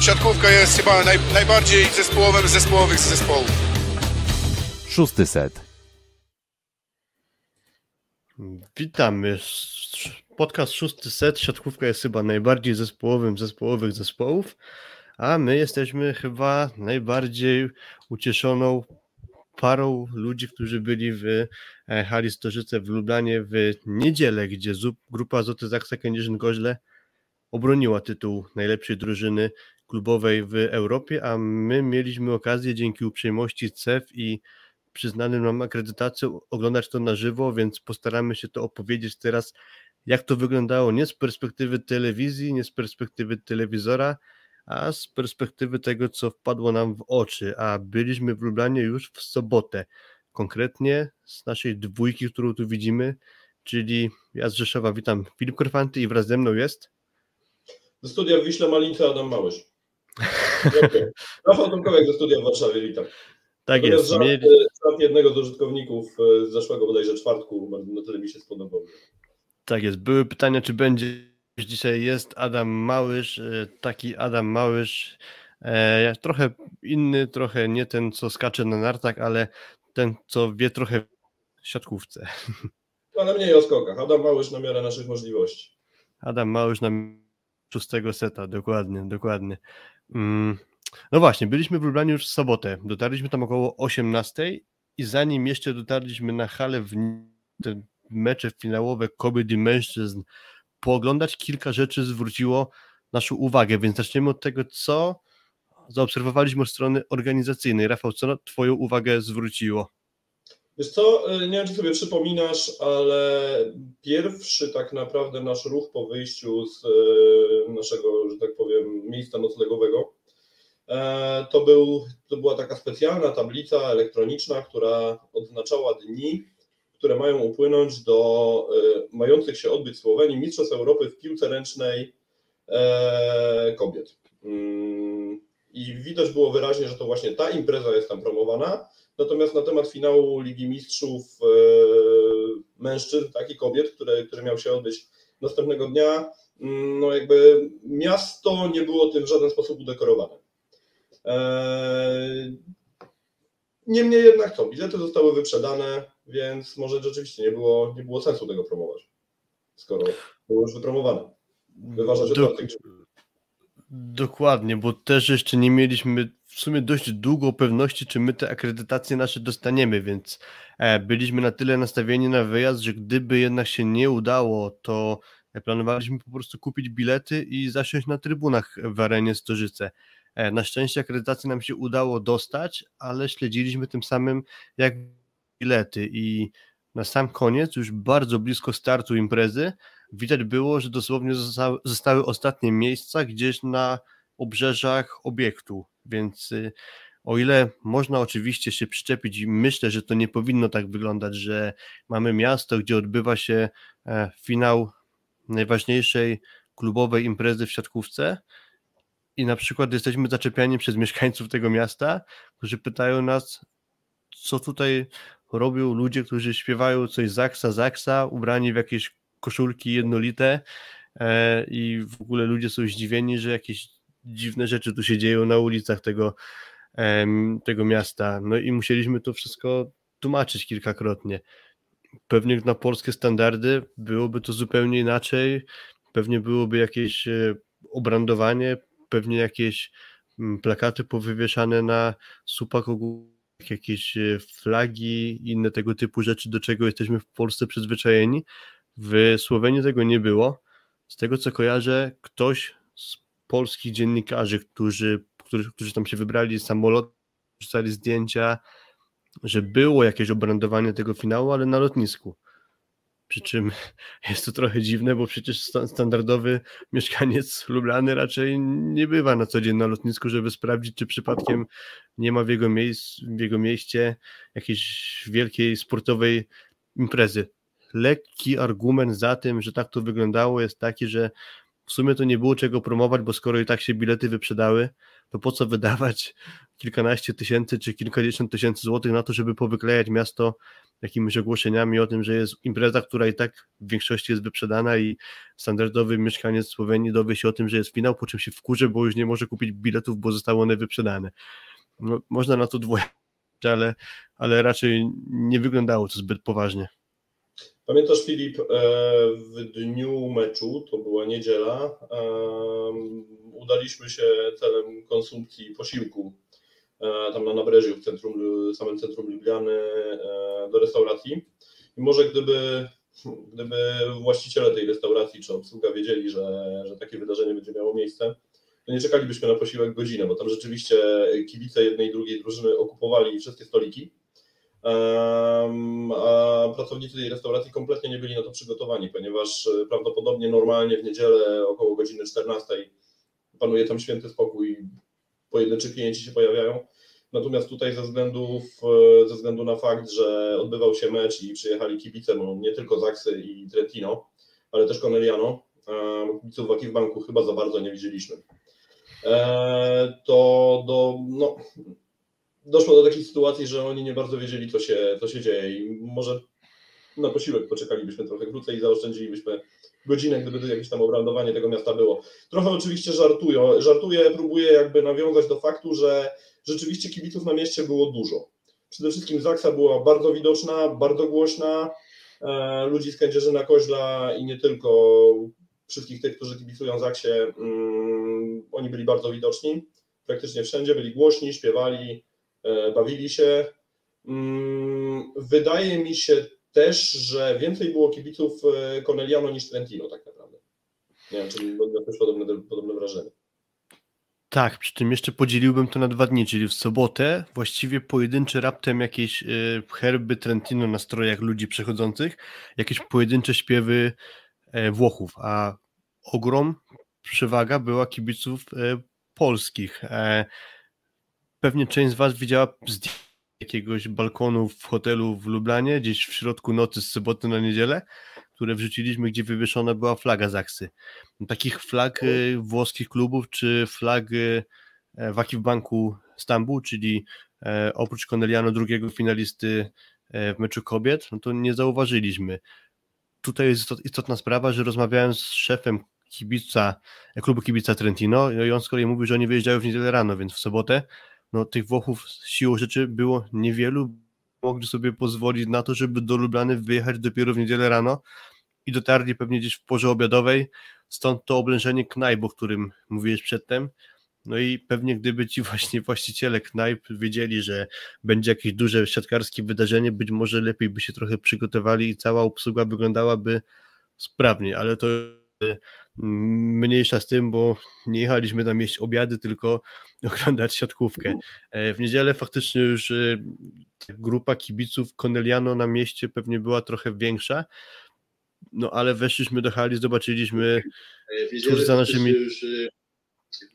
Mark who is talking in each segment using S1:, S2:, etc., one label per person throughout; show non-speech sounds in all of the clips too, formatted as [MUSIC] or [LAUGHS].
S1: siatkówka jest chyba naj, najbardziej zespołowym z zespołowych zespołów.
S2: Szósty set.
S3: Witamy. Podcast szósty set. Siatkówka jest chyba najbardziej zespołowym zespołowych zespołów, a my jesteśmy chyba najbardziej ucieszoną parą ludzi, którzy byli w e, hali Storzyce w Lublanie w niedzielę, gdzie grupa Zoty Zaksa Kędzierzyn-Koźle obroniła tytuł najlepszej drużyny klubowej w Europie, a my mieliśmy okazję dzięki uprzejmości CEF i przyznanym nam akredytacją oglądać to na żywo, więc postaramy się to opowiedzieć teraz, jak to wyglądało. Nie z perspektywy telewizji, nie z perspektywy telewizora, a z perspektywy tego, co wpadło nam w oczy, a byliśmy w Lublanie już w sobotę, konkretnie z naszej dwójki, którą tu widzimy, czyli ja z Rzeszowa witam. Filip Korfanty i wraz ze mną jest?
S4: Ze studia Wiśle Malice Adam Małysz. [LAUGHS] Rafał Tomkowiak ze studia w Warszawie, witam.
S3: Tak jest.
S4: Żart, Mieli... żart jednego z użytkowników e, z zeszłego bodajże czwartku na tyle mi się spodobał.
S3: Tak jest. Były pytania, czy będzie dzisiaj jest Adam Małysz, e, taki Adam Małysz, e, trochę inny, trochę nie ten, co skacze na nartach, ale ten, co wie trochę w siatkówce. [LAUGHS]
S4: Ale mniej o skokach. Adam Małysz na miarę naszych możliwości.
S3: Adam Małysz na szóstego seta, dokładnie, dokładnie. Mm. No właśnie, byliśmy w Lublaniu już w sobotę. Dotarliśmy tam około 18 i zanim jeszcze dotarliśmy na halę w te mecze finałowe kobiet i mężczyzn, pooglądać kilka rzeczy zwróciło naszą uwagę, więc zaczniemy od tego, co zaobserwowaliśmy od strony organizacyjnej. Rafał, co na Twoją uwagę zwróciło?
S4: Wiesz co, e, nie wiem, czy sobie przypominasz, ale pierwszy tak naprawdę nasz ruch po wyjściu z e, naszego, że tak powiem, miejsca noclegowego, e, to, był, to była taka specjalna tablica elektroniczna, która odznaczała dni, które mają upłynąć do mających się odbyć Słowenii Mistrzostw Europy w piłce ręcznej kobiet. Mm, I widać było wyraźnie, że to właśnie ta impreza jest tam promowana Natomiast na temat finału Ligi Mistrzów e, mężczyzn, tak i kobiet, które, który miał się odbyć następnego dnia, mm, no jakby miasto nie było tym w żaden sposób udekorowane. E, niemniej jednak co, bilety zostały wyprzedane, więc może rzeczywiście nie było, nie było sensu tego promować, skoro było już wypromowane. Wyważać
S3: Do, Dokładnie, bo też jeszcze nie mieliśmy w sumie dość długo pewności, czy my te akredytacje nasze dostaniemy, więc e, byliśmy na tyle nastawieni na wyjazd, że gdyby jednak się nie udało, to planowaliśmy po prostu kupić bilety i zasiąść na trybunach w arenie Storzyce. E, na szczęście akredytację nam się udało dostać, ale śledziliśmy tym samym jak bilety i na sam koniec, już bardzo blisko startu imprezy, widać było, że dosłownie zostały ostatnie miejsca gdzieś na obrzeżach obiektu, więc y, o ile można oczywiście się przyczepić i myślę, że to nie powinno tak wyglądać, że mamy miasto, gdzie odbywa się e, finał najważniejszej klubowej imprezy w siatkówce i na przykład jesteśmy zaczepiani przez mieszkańców tego miasta, którzy pytają nas, co tutaj robią ludzie, którzy śpiewają coś zaksa, zaksa, ubrani w jakieś koszulki jednolite e, i w ogóle ludzie są zdziwieni, że jakieś dziwne rzeczy tu się dzieją na ulicach tego, tego miasta. No i musieliśmy to wszystko tłumaczyć kilkakrotnie. Pewnie na polskie standardy byłoby to zupełnie inaczej, pewnie byłoby jakieś e, obrandowanie, pewnie jakieś plakaty powywieszane na supach ogólnych, jakieś e, flagi, inne tego typu rzeczy, do czego jesteśmy w Polsce przyzwyczajeni. W Słowenii tego nie było. Z tego co kojarzę, ktoś polskich dziennikarzy, którzy, którzy, którzy tam się wybrali samolot, wrzucali zdjęcia, że było jakieś obrandowanie tego finału, ale na lotnisku. Przy czym [LAUGHS] jest to trochę dziwne, bo przecież standardowy mieszkaniec Lublany raczej nie bywa na co dzień na lotnisku, żeby sprawdzić, czy przypadkiem nie ma w jego, miejsc, w jego mieście jakiejś wielkiej sportowej imprezy lekki argument za tym, że tak to wyglądało, jest taki, że w sumie to nie było czego promować, bo skoro i tak się bilety wyprzedały, to po co wydawać [LAUGHS] kilkanaście tysięcy czy kilkadziesiąt tysięcy złotych na to, żeby powyklejać miasto jakimiś ogłoszeniami o tym, że jest impreza, która i tak w większości jest wyprzedana i standardowy mieszkaniec Słowenii dowie się o tym, że jest finał, po czym się wkurzy, bo już nie może kupić biletów, bo zostały one wyprzedane. No, można na to dwoje, ale, ale raczej nie wyglądało to zbyt poważnie.
S4: Pamiętasz Filip, e, w dniu meczu, to była niedziela, udaliśmy się celem konsumpcji posiłku e, tam na Nabreżu, w centrum, samym centrum Lubliany, e, do restauracji. I może gdyby, gdyby właściciele tej restauracji czy obsługa wiedzieli, że, że takie wydarzenie będzie miało miejsce, to nie czekalibyśmy na posiłek godzinę, bo tam rzeczywiście kibice jednej i drugiej drużyny okupowali wszystkie stoliki a pracownicy tej restauracji kompletnie nie byli na to przygotowani, ponieważ e, prawdopodobnie normalnie w niedzielę około godziny 14 panuje tam święty spokój, pojedynczy klienci się pojawiają. Natomiast tutaj ze, względów, e, ze względu na fakt, że odbywał się mecz i przyjechali kibice, no nie tylko Zaksy i Trentino, ale też Corneliano, kibiców w Banku chyba za bardzo nie widzieliśmy. E, to do, no, doszło do takiej sytuacji, że oni nie bardzo wiedzieli, co się, co się dzieje i może na posiłek poczekalibyśmy trochę krócej i zaoszczędzilibyśmy godzinę, gdyby jakieś tam obradowanie tego miasta było. Trochę oczywiście żartuję, żartuję, próbuję jakby nawiązać do faktu, że rzeczywiście kibiców na mieście było dużo. Przede wszystkim Zaksa była bardzo widoczna, bardzo głośna, e, ludzi z Kędzierzyna Koźla i nie tylko, wszystkich tych, którzy kibicują Zaksie, mm, oni byli bardzo widoczni, praktycznie wszędzie byli głośni, śpiewali, bawili się. Mm, wydaje mi się też, że więcej było kibiców e, Corneliano niż Trentino tak naprawdę. Nie wiem, czy odniosłeś podobne, podobne wrażenie.
S3: Tak, przy tym jeszcze podzieliłbym to na dwa dni, czyli w sobotę właściwie pojedyncze raptem jakieś y, herby Trentino na strojach ludzi przechodzących, jakieś pojedyncze śpiewy Włochów, a ogrom przewaga była kibiców polskich. Pewnie część z Was widziała z jakiegoś balkonu w hotelu w Lublanie, gdzieś w środku nocy z soboty na niedzielę, które wrzuciliśmy, gdzie wywieszona była flaga Zaksy. Takich flag y, włoskich klubów, czy flag w Banku Stambuł, czyli e, oprócz Corneliano drugiego finalisty e, w meczu kobiet, no to nie zauważyliśmy. Tutaj jest istotna sprawa, że rozmawiałem z szefem kibica, klubu kibica Trentino i on z kolei mówił, że oni wyjeżdżają w niedzielę rano, więc w sobotę no, tych Włochów siłą rzeczy było niewielu, mogli sobie pozwolić na to, żeby do Lublany wyjechać dopiero w niedzielę rano i dotarli pewnie gdzieś w porze obiadowej, stąd to oblężenie knajp, o którym mówiłeś przedtem. No i pewnie gdyby ci [LAUGHS] właśnie właściciele knajp wiedzieli, że będzie jakieś duże siatkarskie wydarzenie, być może lepiej by się trochę przygotowali i cała obsługa wyglądałaby sprawnie, ale to mniejsza z tym, bo nie jechaliśmy tam jeść obiady, tylko [LAUGHS] oglądać siatkówkę. E, w niedzielę faktycznie już e, grupa kibiców Corneliano na mieście pewnie była trochę większa, no ale weszliśmy do hali, zobaczyliśmy
S5: e, tuż za naszymi już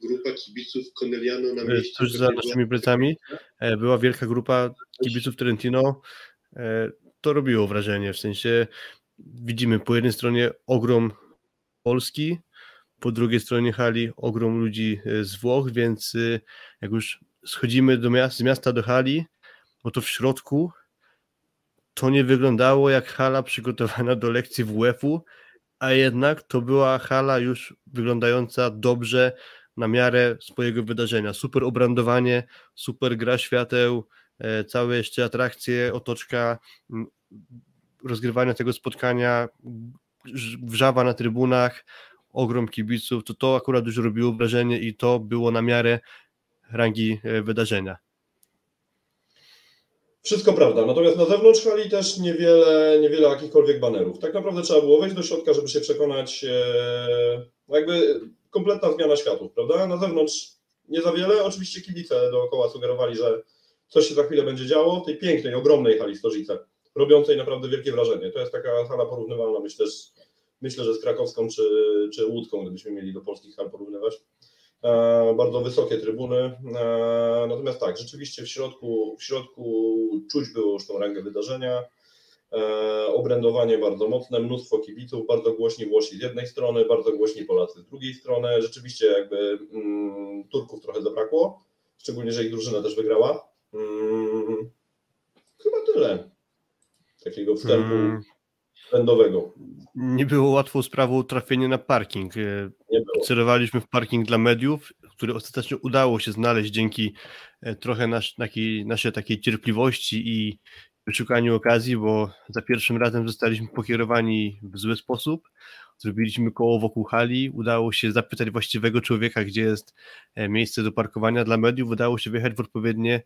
S5: grupa kibiców Corneliano na mieście.
S3: Tuż za naszymi plecami była wielka grupa kibiców Trentino. To robiło wrażenie, w sensie widzimy po jednej stronie ogrom Polski, po drugiej stronie hali ogrom ludzi e, z Włoch, więc e, jak już schodzimy do miasta, z miasta do hali, no to w środku to nie wyglądało jak hala przygotowana do lekcji WF-u, a jednak to była hala już wyglądająca dobrze na miarę swojego wydarzenia. Super obrandowanie, super gra świateł, e, całe jeszcze atrakcje, otoczka rozgrywania tego spotkania, wrzawa na trybunach, ogrom kibiców, to to akurat już robiło wrażenie i to było na miarę rangi e, wydarzenia.
S4: Wszystko prawda, natomiast na zewnątrz hali też niewiele, niewiele jakichkolwiek banerów. Tak naprawdę trzeba było wejść do środka, żeby się przekonać, e, jakby kompletna zmiana światów, prawda? Na zewnątrz nie za wiele, oczywiście kibice dookoła sugerowali, że coś się za chwilę będzie działo, tej pięknej, ogromnej hali Stożyce robiącej naprawdę wielkie wrażenie. To jest taka hala porównywalna, myślę, z, myślę że z krakowską czy, czy gdybyśmy mieli do polskich hal porównywać. E, bardzo wysokie trybuny. E, natomiast tak, rzeczywiście w środku, w środku czuć było już tą rangę wydarzenia. E, obrędowanie bardzo mocne, mnóstwo kibiców, bardzo głośni Włosi z jednej strony, bardzo głośni Polacy z drugiej strony. Rzeczywiście jakby mm, Turków trochę zabrakło, szczególnie, że ich drużyna też wygrała. Mm. Takiego wstępu
S3: Mm,
S4: trendowego.
S3: nie było łatwą sprawą trafienie na parking. E. Celowaliśmy w parking dla mediów, który ostatecznie udało się znaleźć dzięki e, trochę takiej, naszej takiej cierpliwości i wyszukaniu okazji, bo za pierwszym razem zostaliśmy pokierowani w zły sposób. Zrobiliśmy koło wokół hali, udało się zapytać właściwego człowieka, gdzie jest e, miejsce do parkowania dla mediów, udało się wjechać w odpowiednie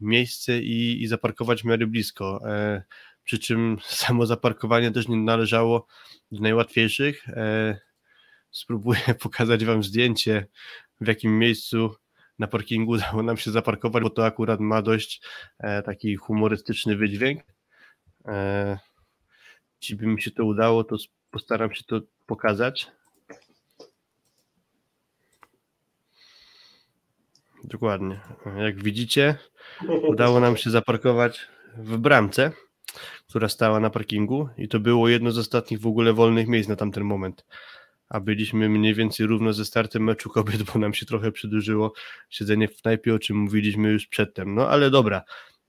S3: miejsce i, i zaparkować w miarę blisko. Przy czym [LAUGHS] samo zaparkowanie też nie należało do najłatwiejszych. E, spróbuję [LAUGHS] pokazać Wam zdjęcie, w jakim miejscu na parkingu [LAUGHS] udało nam się zaparkować, bo to akurat ma dość e, taki humorystyczny wydźwięk. E, jeśli by mi się to udało, to postaram się to pokazać. Dokładnie. Jak widzicie, udało nam się zaparkować w bramce, która stała na parkingu i to było jedno z ostatnich w ogóle wolnych miejsc na tamten moment. A byliśmy mniej więcej równo ze startem meczu kobiet, bo nam się trochę przedłużyło siedzenie w knajpie, o czym mówiliśmy już przedtem. No ale dobra,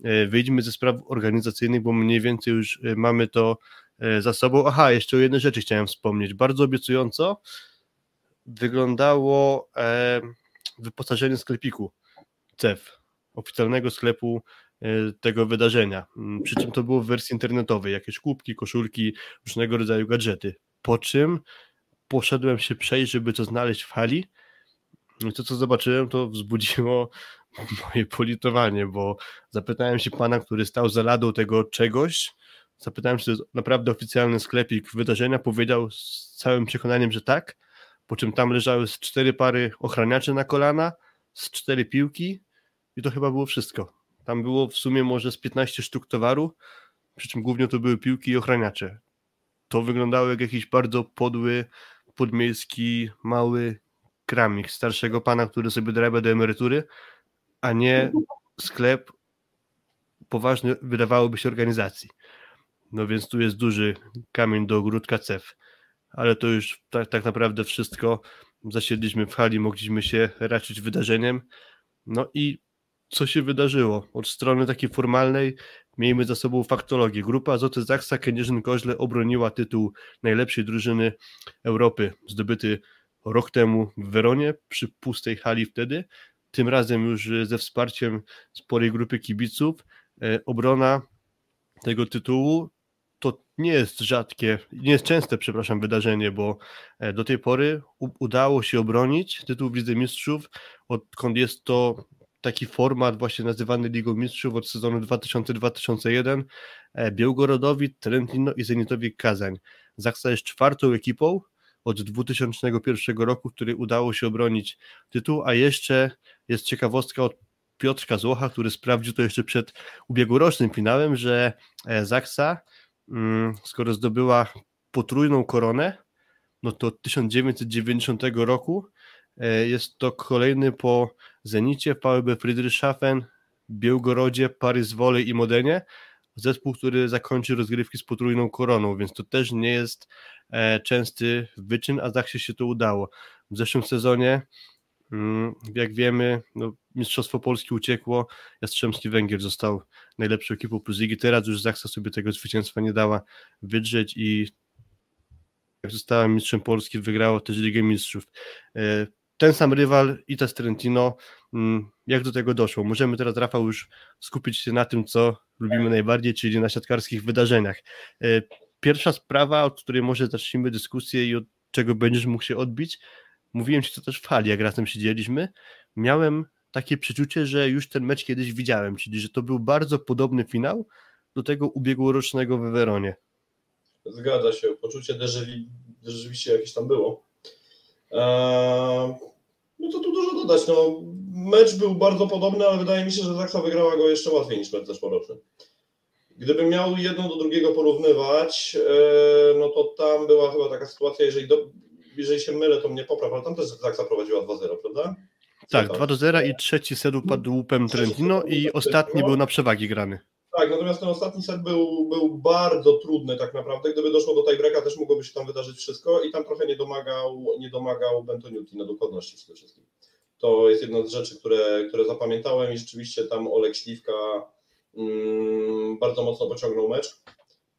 S3: e, wyjdźmy ze spraw organizacyjnych, bo mniej więcej już e, mamy to e, za sobą. Aha, jeszcze o jednej rzeczy chciałem wspomnieć. Bardzo obiecująco wyglądało wyposażenie sklepiku CEF, oficjalnego sklepu tego wydarzenia. Mm, Przy czym to było w wersji internetowej, jakieś kubki, koszulki, różnego rodzaju gadżety. Po czym poszedłem się przejść, żeby to znaleźć w hali. No I to, co zobaczyłem, to wzbudziło [LAUGHS] moje politowanie, bo zapytałem się pana, który stał za ladą tego czegoś, zapytałem, czy to jest naprawdę oficjalny sklepik wydarzenia, powiedział z całym przekonaniem, że tak, po czym tam leżały z cztery pary ochraniaczy na kolana, z cztery piłki i to chyba było wszystko. Tam było w sumie może z 15 sztuk towaru, przy czym głównie to były piłki i ochraniacze. To wyglądało jak jakiś bardzo podły, podmiejski, mały kramik starszego pana, który sobie dorabia do emerytury, a nie sklep poważny, wydawałoby się, organizacji. No więc tu jest duży kamień do ogródka CEF. Ale to już tak, tak naprawdę wszystko. Zasiedliśmy w hali, mogliśmy się raczyć wydarzeniem. No i co się wydarzyło? Od strony takiej formalnej miejmy za sobą faktologię. Grupa Azoty Zaksa Kędzierzyn-Koźle obroniła tytuł najlepszej drużyny Europy, zdobyty rok temu w Weronie przy pustej hali wtedy. Tym razem już ze wsparciem sporej grupy kibiców. E, Obrona tego tytułu to nie jest rzadkie, nie jest częste, przepraszam, wydarzenie, bo e, do tej pory udało się obronić tytuł Wicemistrzów, odkąd jest to taki format właśnie nazywany Ligą Mistrzów od sezonu 2000-2001 e, Białgorodowi, Trentino i Zenitowi Kazań. Zaksa jest czwartą ekipą od 2001 roku, w której udało się obronić tytuł, a jeszcze jest ciekawostka od Piotrka Złocha, który sprawdził to jeszcze przed ubiegłorocznym finałem, że e, Zaksa, mm, skoro zdobyła potrójną koronę, no to od 1990 roku e, jest to kolejny po Zenicie, VB Friedrichshafen, Białgorodzie, Paryż Wolej i Modenie zespół, który zakończy rozgrywki z potrójną koroną, więc to też nie jest e, częsty wyczyn, a Zaksie się to udało. W zeszłym sezonie, mm, jak wiemy, no, Mistrzostwo Polski uciekło, Jastrzębski Węgier został najlepszą ekipą plus ligi, teraz już Zaksa sobie tego zwycięstwa nie dała wydrzeć i jak została mistrzem Polski, wygrało też Ligę Mistrzów. Ten sam rywal, Itas Trentino, mm, jak do tego doszło? Możemy teraz, Rafał, już skupić się na tym, co lubimy najbardziej, czyli na siatkarskich wydarzeniach. E, Pierwsza sprawa, od której może zacznijmy dyskusję i od czego będziesz mógł się odbić, mówiłem Ci to też w hali, jak razem siedzieliśmy, miałem takie przeczucie, że już ten mecz kiedyś widziałem, czyli że to był bardzo podobny finał do tego ubiegłorocznego w Weronie.
S4: Zgadza się, poczucie déjà vu rzeczywiście jakieś tam było. Eee, no to tu dużo dodać. No, mecz był bardzo podobny, ale wydaje mi się, że Zaksa wygrała go jeszcze łatwiej niż mecz zeszłoroczny. Gdybym miał jedno do drugiego porównywać, eee, no to tam była chyba taka sytuacja, jeżeli, do, jeżeli się mylę, to mnie popraw, ale tam też Zaksa prowadziła 2-0, prawda?
S3: Tak,
S4: tak.
S3: 2 do 0 i trzeci set upadł łupem Trentino i ostatni był na przewagi grany.
S4: Tak, natomiast ten ostatni set był, był bardzo trudny tak naprawdę. Gdyby doszło do tiebreaka, też mogłoby się tam wydarzyć wszystko i tam trochę nie domagał, nie domagał Bentoniuti na dokładności przede wszystkim. To jest jedna z rzeczy, które, które zapamiętałem i rzeczywiście tam Olek Śliwka mm, bardzo mocno pociągnął mecz.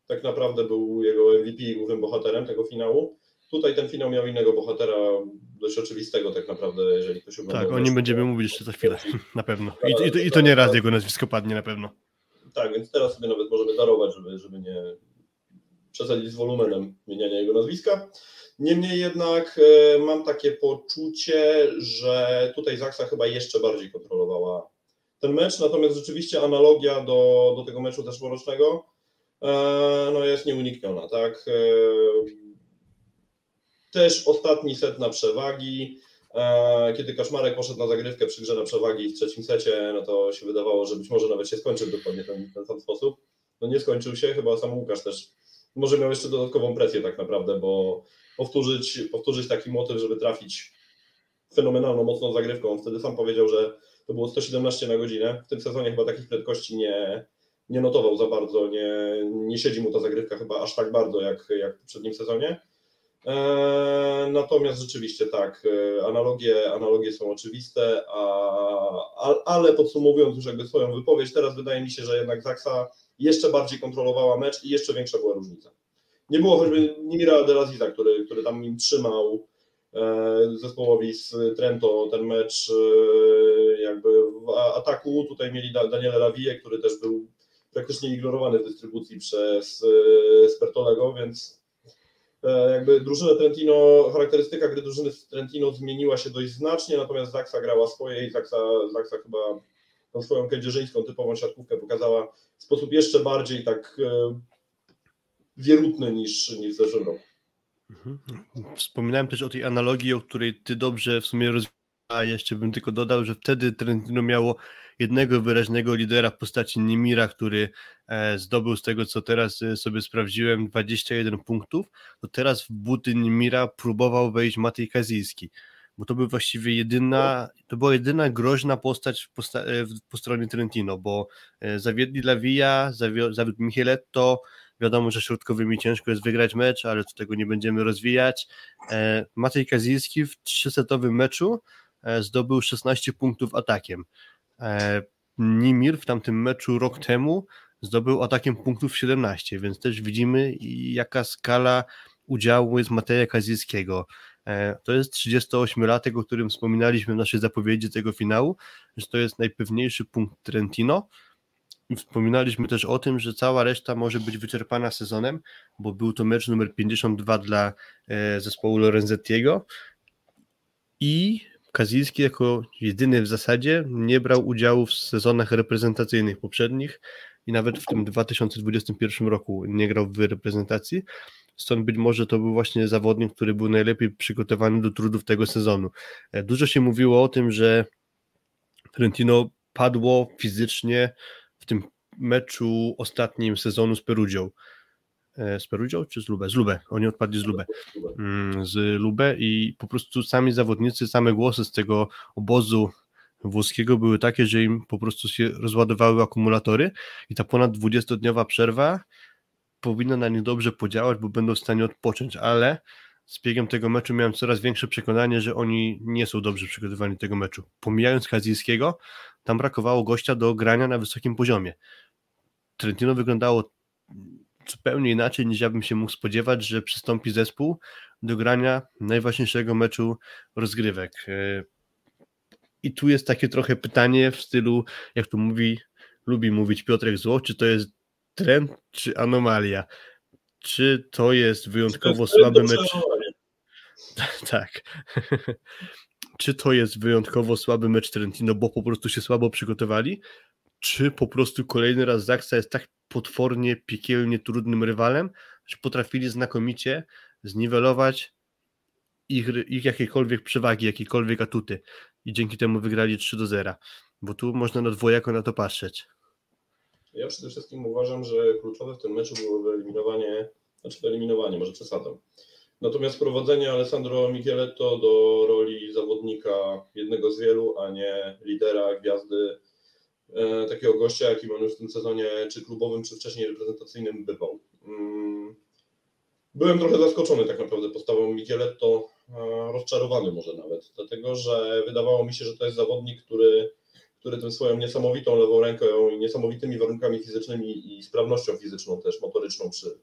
S4: tak naprawdę był jego MVP i głównym bohaterem tego finału. Tutaj ten finał miał innego bohatera, dość oczywistego tak naprawdę, jeżeli ktoś oglądał.
S3: Tak, o nim będziemy mówić jeszcze za chwilę, [LAUGHS] na pewno. I, to- i, to, I to nie raz jego nazwisko padnie na pewno.
S4: Tak, więc teraz sobie nawet możemy darować, żeby, żeby nie przesadzić z wolumenem wymieniania jego nazwiska. Niemniej jednak e, mam takie poczucie, że tutaj Zaksa chyba jeszcze bardziej kontrolowała ten mecz, natomiast rzeczywiście analogia do, do tego meczu zeszłorocznego e, no jest nieunikniona, tak? E, też ostatni set na przewagi, Kiedy Kaszmarek poszedł na zagrywkę przy grze na przewagi w trzecim secie, no to się wydawało, że być może nawet się skończył dokładnie ten, ten sam sposób. No nie skończył się, chyba sam Łukasz też może miał jeszcze dodatkową presję tak naprawdę, bo powtórzyć, powtórzyć taki motyw, żeby trafić fenomenalną, mocną zagrywką. Wtedy sam powiedział, że to było 117 na godzinę. W tym sezonie chyba takich prędkości nie, nie notował za bardzo, nie, nie siedzi mu ta zagrywka chyba aż tak bardzo jak, jak w poprzednim sezonie. Eee, Natomiast rzeczywiście tak, e, analogie, analogie są oczywiste, a, a, ale podsumowując już jakby swoją wypowiedź, teraz wydaje mi się, że jednak Zaksa jeszcze bardziej kontrolowała mecz i jeszcze większa była różnica. Nie było choćby Nimira Delaziza, który, który tam im trzymał e, zespołowi z Trento ten mecz e, jakby w ataku. Tutaj mieli Da- Daniela Lavie, który też był praktycznie ignorowany w dystrybucji przez e, Spertolego, więc E, jakby drużyna Trentino, charakterystyka gry drużyny Trentino zmieniła się dość znacznie, natomiast Zaksa grała swoje i Zaksa, Zaksa chyba tą swoją kędzierzyńską typową siatkówkę pokazała w sposób jeszcze bardziej tak e, wierutny niż, niż.
S3: Mhm. Wspominałem też o tej analogii, o której ty dobrze w sumie rozwijałeś. A jeszcze bym tylko dodał, że wtedy Trentino miało jednego wyraźnego lidera w postaci Nimira, który e, zdobył z tego, co teraz e, sobie sprawdziłem, 21 punktów. To teraz w buty Nimira próbował wejść Matej Kazijski, bo to był właściwie jedyna, to była jedyna groźna postać w posta- e, po stronie Trentino, bo zawiedli Lawija, zawio- zawiódł Micheletto, Wiadomo, że środkowymi ciężko jest wygrać mecz, ale tego nie będziemy rozwijać. Matej Kazilski w trzysetowym meczu zdobył 16 punktów atakiem. E, Nimir w tamtym meczu rok temu zdobył atakiem punktów 17, więc też widzimy jaka skala udziału jest Mateja Kazilskiego. E, To jest 38-latek, o którym wspominaliśmy w naszej zapowiedzi tego finału, że to jest najpewniejszy punkt Trentino. Wspominaliśmy też o tym, że cała reszta może być wyczerpana sezonem, bo był to mecz numer 52 dla e, zespołu Lorenzettiego i Kazilski jako jedyny w zasadzie nie brał udziału w sezonach reprezentacyjnych poprzednich i nawet w tym 2021 roku nie grał w reprezentacji. Stąd być może to był właśnie zawodnik, który był najlepiej przygotowany do trudów tego sezonu. E, Dużo się mówiło o tym, że Trentino padło fizycznie w tym meczu ostatnim sezonu z Perugią. E, Z Perugią czy z Lubę? Z Lubę. Oni odpadli z Lubę. Mm, Z Lubę i po prostu sami zawodnicy, same głosy z tego obozu włoskiego były takie, że im po prostu się rozładowały akumulatory i ta ponad 20-dniowa przerwa powinna na nich dobrze podziałać, bo będą w stanie odpocząć, ale z biegiem tego meczu miałem coraz większe przekonanie, że oni nie są dobrze przygotowani do tego meczu. Pomijając Kazijskiego, tam brakowało gościa do grania na wysokim poziomie. Trentino wyglądało zupełnie inaczej niż ja bym się mógł spodziewać, że przystąpi zespół do grania najważniejszego meczu rozgrywek. E, I tu jest takie trochę pytanie w stylu, jak tu mówi, lubi mówić Piotrek Zło, czy to jest trend, czy anomalia? Czy to jest wyjątkowo słaby mecz? [LAUGHS] Tak. [LAUGHS] czy to jest wyjątkowo słaby mecz Trentino, bo po prostu się słabo przygotowali? Czy po prostu kolejny raz Zaksa jest tak potwornie, piekielnie trudnym rywalem, że potrafili znakomicie zniwelować ich, ich jakiekolwiek przewagi, jakiekolwiek atuty i dzięki temu wygrali 3 do 0, bo tu można na dwojako na to patrzeć.
S4: Ja przede wszystkim uważam, że kluczowe w tym meczu było wyeliminowanie, znaczy wyeliminowanie, może przesadą. Natomiast wprowadzenie Alessandro Micheletto do roli zawodnika jednego z wielu, a nie lidera, gwiazdy, takiego gościa, jakim on już w tym sezonie, czy klubowym, czy wcześniej reprezentacyjnym bywał. Mm. Byłem trochę zaskoczony tak naprawdę postawą Micheletto, e, rozczarowany może nawet, dlatego że wydawało mi się, że to jest zawodnik, który który tym swoją niesamowitą lewą ręką i niesamowitymi warunkami fizycznymi i sprawnością fizyczną też motoryczną przy,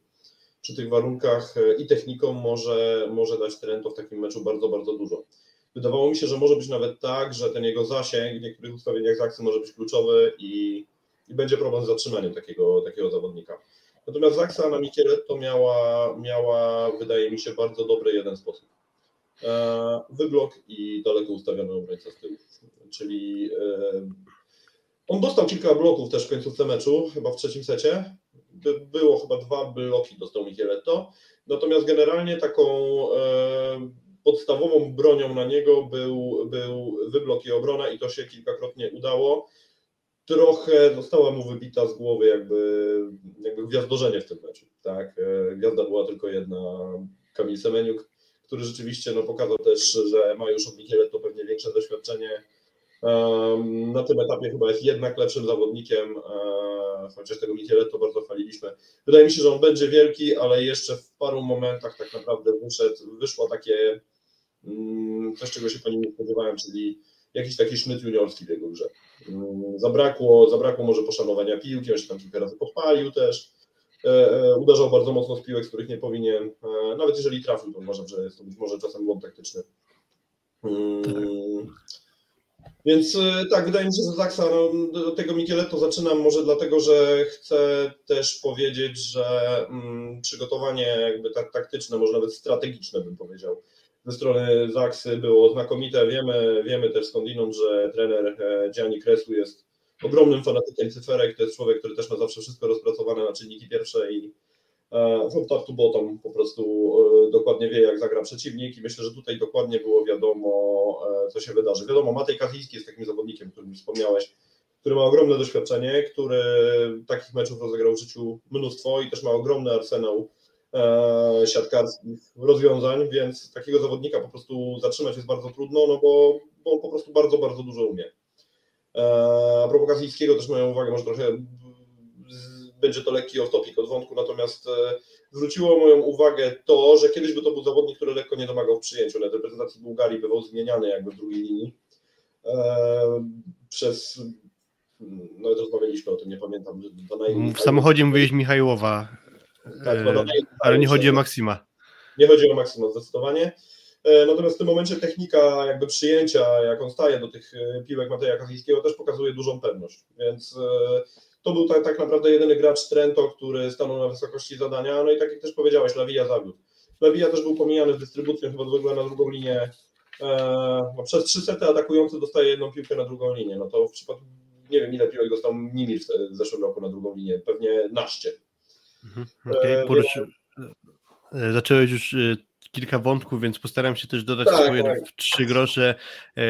S4: przy tych warunkach i techniką może, może dać Trento w takim meczu bardzo, bardzo dużo. Wydawało mi się, że może być nawet tak, że ten jego zasięg w niektórych ustawieniach Zaksy może być kluczowy i, i będzie problem z zatrzymaniem takiego, takiego zawodnika. Natomiast Zaksa na Micheletto miała, miała, wydaje mi się, bardzo dobry jeden sposób. E, wyblok i daleko ustawiony obrońca z tyłu. Czyli e, on dostał kilka bloków też w końcówce meczu, chyba w trzecim secie. By, było chyba dwa bloki dostał Micheletto. Natomiast generalnie taką e, podstawową bronią na niego był, był wyblok i obrona i to się kilkakrotnie udało. Trochę została mu wybita z głowy jakby, jakby gwiazdorzenie w tym meczu. Tak? Gwiazda była tylko jedna, Kamil Semeniuk, który rzeczywiście no, pokazał też, że ma już od Micheletto pewnie większe doświadczenie. Na tym etapie chyba jest jednak lepszym zawodnikiem, chociaż tego Micheletto bardzo chwaliliśmy. Wydaje mi się, że on będzie wielki, ale jeszcze w paru momentach tak naprawdę wyszedł, wyszło takie coś, czego się po nim nie spodziewałem, czyli jakiś taki sznyt juniorski w jego grze. Mm, zabrakło, zabrakło może poszanowania piłki, on się tam kilka razy podpalił też. E, e, uderzał bardzo mocno z piłek, z których nie powinien. E, nawet jeżeli trafił, to uważam, że jest to być może czasem błąd taktyczny. Hmm. Więc tak, wydaje mi się, że Zaksa, no, do tego Micheletto zaczynam może dlatego, że chcę też powiedzieć, że mm, przygotowanie jakby tak taktyczne, może nawet strategiczne bym powiedział, ze strony Zaksy było znakomite. Wiemy, wiemy też skądinąd, że trener Gianni Kresu jest ogromnym fanatykiem cyferek, to jest człowiek, który też ma zawsze wszystko rozpracowane na czynniki pierwsze i from top to bottom po prostu e, dokładnie wie, jak zagra przeciwnik i myślę, że tutaj dokładnie było wiadomo, e, co się wydarzy. Wiadomo, Matej Kaziński jest takim zawodnikiem, o którym wspomniałeś, który ma ogromne doświadczenie, który takich meczów rozegrał w życiu mnóstwo i też ma ogromny arsenał e, siatkarskich rozwiązań, więc takiego zawodnika po prostu zatrzymać jest bardzo trudno, no bo, bo on po prostu bardzo, bardzo dużo umie. E, a propos Kazińskiego też moją uwagę, może trochę będzie to lekki off-topic od wątku, natomiast e, zwróciło moją uwagę to, że kiedyś by to był zawodnik, który lekko nie domagał w przyjęciu. Na reprezentacji Bułgarii bywał zmieniany jakby w drugiej linii e, przez no rozmawialiśmy o tym, nie pamiętam.
S3: W samochodzie mówiłeś Michajłowa, tak, ale nie chodzi o Maksima.
S4: Nie chodzi o Maksima zdecydowanie. E, natomiast w tym momencie technika jakby przyjęcia, jak on staje do tych e, piłek Mateja Kazińskiego też pokazuje dużą pewność, więc e, to był tak, tak naprawdę jedyny gracz Trento, który stanął na wysokości zadania, no i tak jak też powiedziałeś, Lawija zawiódł. Lawija też był pomijany z dystrybucją chyba zwykle na drugą linię, no przez trzy sety atakujący dostaje jedną piłkę na drugą linię, no to w przypadku, nie wiem ile piłek dostał Nimir w zeszłym roku na drugą linię, pewnie naście.
S3: Mhm, okay, poruszy... Zacząłeś już kilka wątków, więc postaram się też dodać tak, swoje tak. trzy grosze e,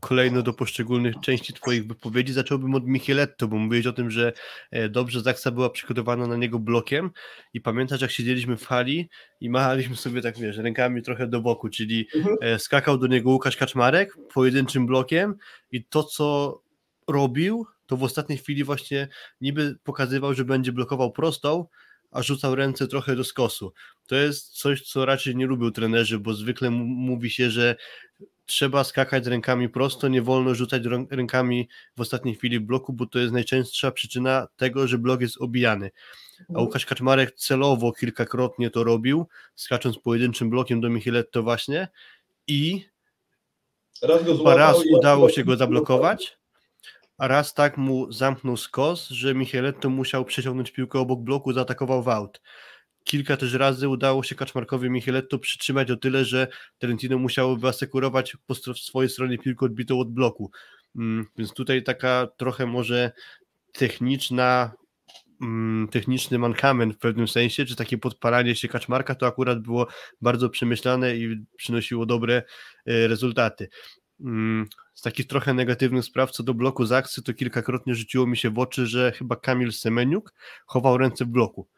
S3: kolejno do poszczególnych części Twoich wypowiedzi. Zacząłbym od Micheletto, bo mówiłeś o tym, że e, dobrze Zaksa była przygotowana na niego blokiem i pamiętasz, jak siedzieliśmy w hali i machaliśmy sobie tak, wiesz, rękami trochę do boku, czyli mhm. e, skakał do niego Łukasz Kaczmarek pojedynczym blokiem i to, co robił, to w ostatniej chwili właśnie niby pokazywał, że będzie blokował prostą, a rzucał ręce trochę do skosu. To jest coś, co raczej nie lubią trenerzy, bo zwykle mówi się, że trzeba skakać rękami prosto, nie wolno rzucać rękami w ostatniej chwili bloku, bo to jest najczęstsza przyczyna tego, że blok jest obijany. A mhm. Łukasz Kaczmarek celowo kilkakrotnie to robił, skacząc pojedynczym blokiem do Micheletto właśnie i raz, raz udało się go zablokować, a raz tak mu zamknął skos, że Micheletto musiał przeciągnąć piłkę obok bloku, zaatakował Wout. Kilka też razy udało się Kaczmarkowi Micheletto przytrzymać o tyle, że Trentino musiało wyasekurować po swojej stronie piłkę odbitą od bloku. Mm, więc tutaj taka trochę może techniczna mm, techniczny mankament w pewnym sensie, czy takie podpalanie się Kaczmarka, to akurat było bardzo przemyślane i przynosiło dobre e, rezultaty. Z takich trochę negatywnych spraw co do bloku Zaksy, to kilkakrotnie rzuciło mi się w oczy, że chyba Kamil Semeniuk chował ręce w bloku.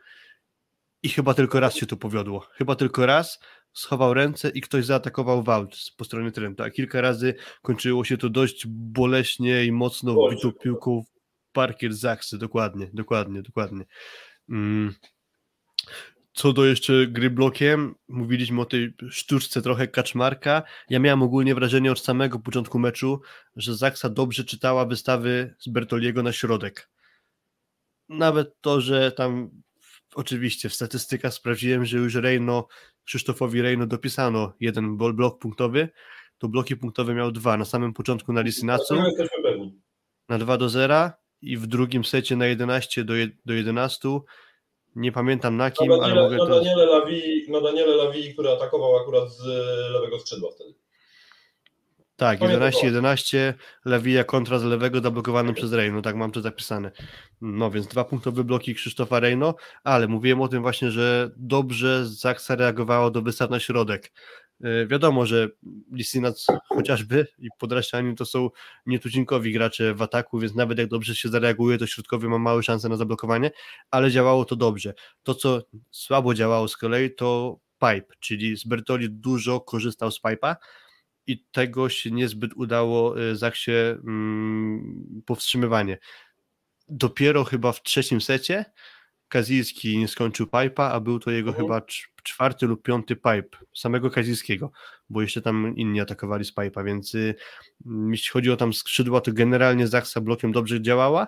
S3: I chyba tylko raz się to powiodło. Chyba tylko raz schował ręce i ktoś zaatakował Wałt po stronie Trenta. A kilka razy kończyło się to dość boleśnie i mocno wbitą piłką w parkiet Zaksy. Dokładnie, dokładnie, dokładnie. Mm. Co do jeszcze gry blokiem, mówiliśmy o tej sztuczce trochę kaczmarka. Ja miałem ogólnie wrażenie od samego początku meczu, że Zaksa dobrze czytała wystawy z Bertoliego na środek. Nawet to, że tam oczywiście w statystykach sprawdziłem, że już Rejno, Krzysztofowi Rejno dopisano jeden blok punktowy, to bloki punktowe miał dwa. Na samym początku na Lisinacu na 2 do 0 i w drugim secie na 11 do, je- do 11. Nie pamiętam na kim,
S4: Na
S3: ale
S4: Daniele,
S3: mogę
S4: na
S3: to.
S4: Daniele Lawi, na Daniele Lawi, który atakował akurat z lewego skrzydła wtedy.
S3: Tak,
S4: Pamiętam
S3: 11-11, Lewija kontra z lewego zablokowany przez Rejno, tak mam to zapisane. No więc dwa punktowe bloki Krzysztofa Rejno, ale mówiłem o tym właśnie, że dobrze Zaksa reagowało do wystaw na środek. Yy, wiadomo, że Lisinac chociażby i Podraścianin to są nietuzinkowi gracze w ataku, więc nawet jak dobrze się zareaguje, to środkowy ma małe szanse na zablokowanie, ale działało to dobrze. To, co słabo działało z kolei, to pipe, czyli z Bertoli dużo korzystał z pipe'a, i tego się niezbyt udało y, Zaksie mm, powstrzymywanie. Dopiero chyba w trzecim secie Kazilski nie skończył pipe'a, a był to jego
S4: Mhm.
S3: chyba cz- czwarty lub piąty pipe samego Kazilskiego, bo jeszcze tam inni atakowali z pipe'a, więc y, mm, jeśli chodzi o tam skrzydła, to generalnie Zaksa blokiem dobrze działała.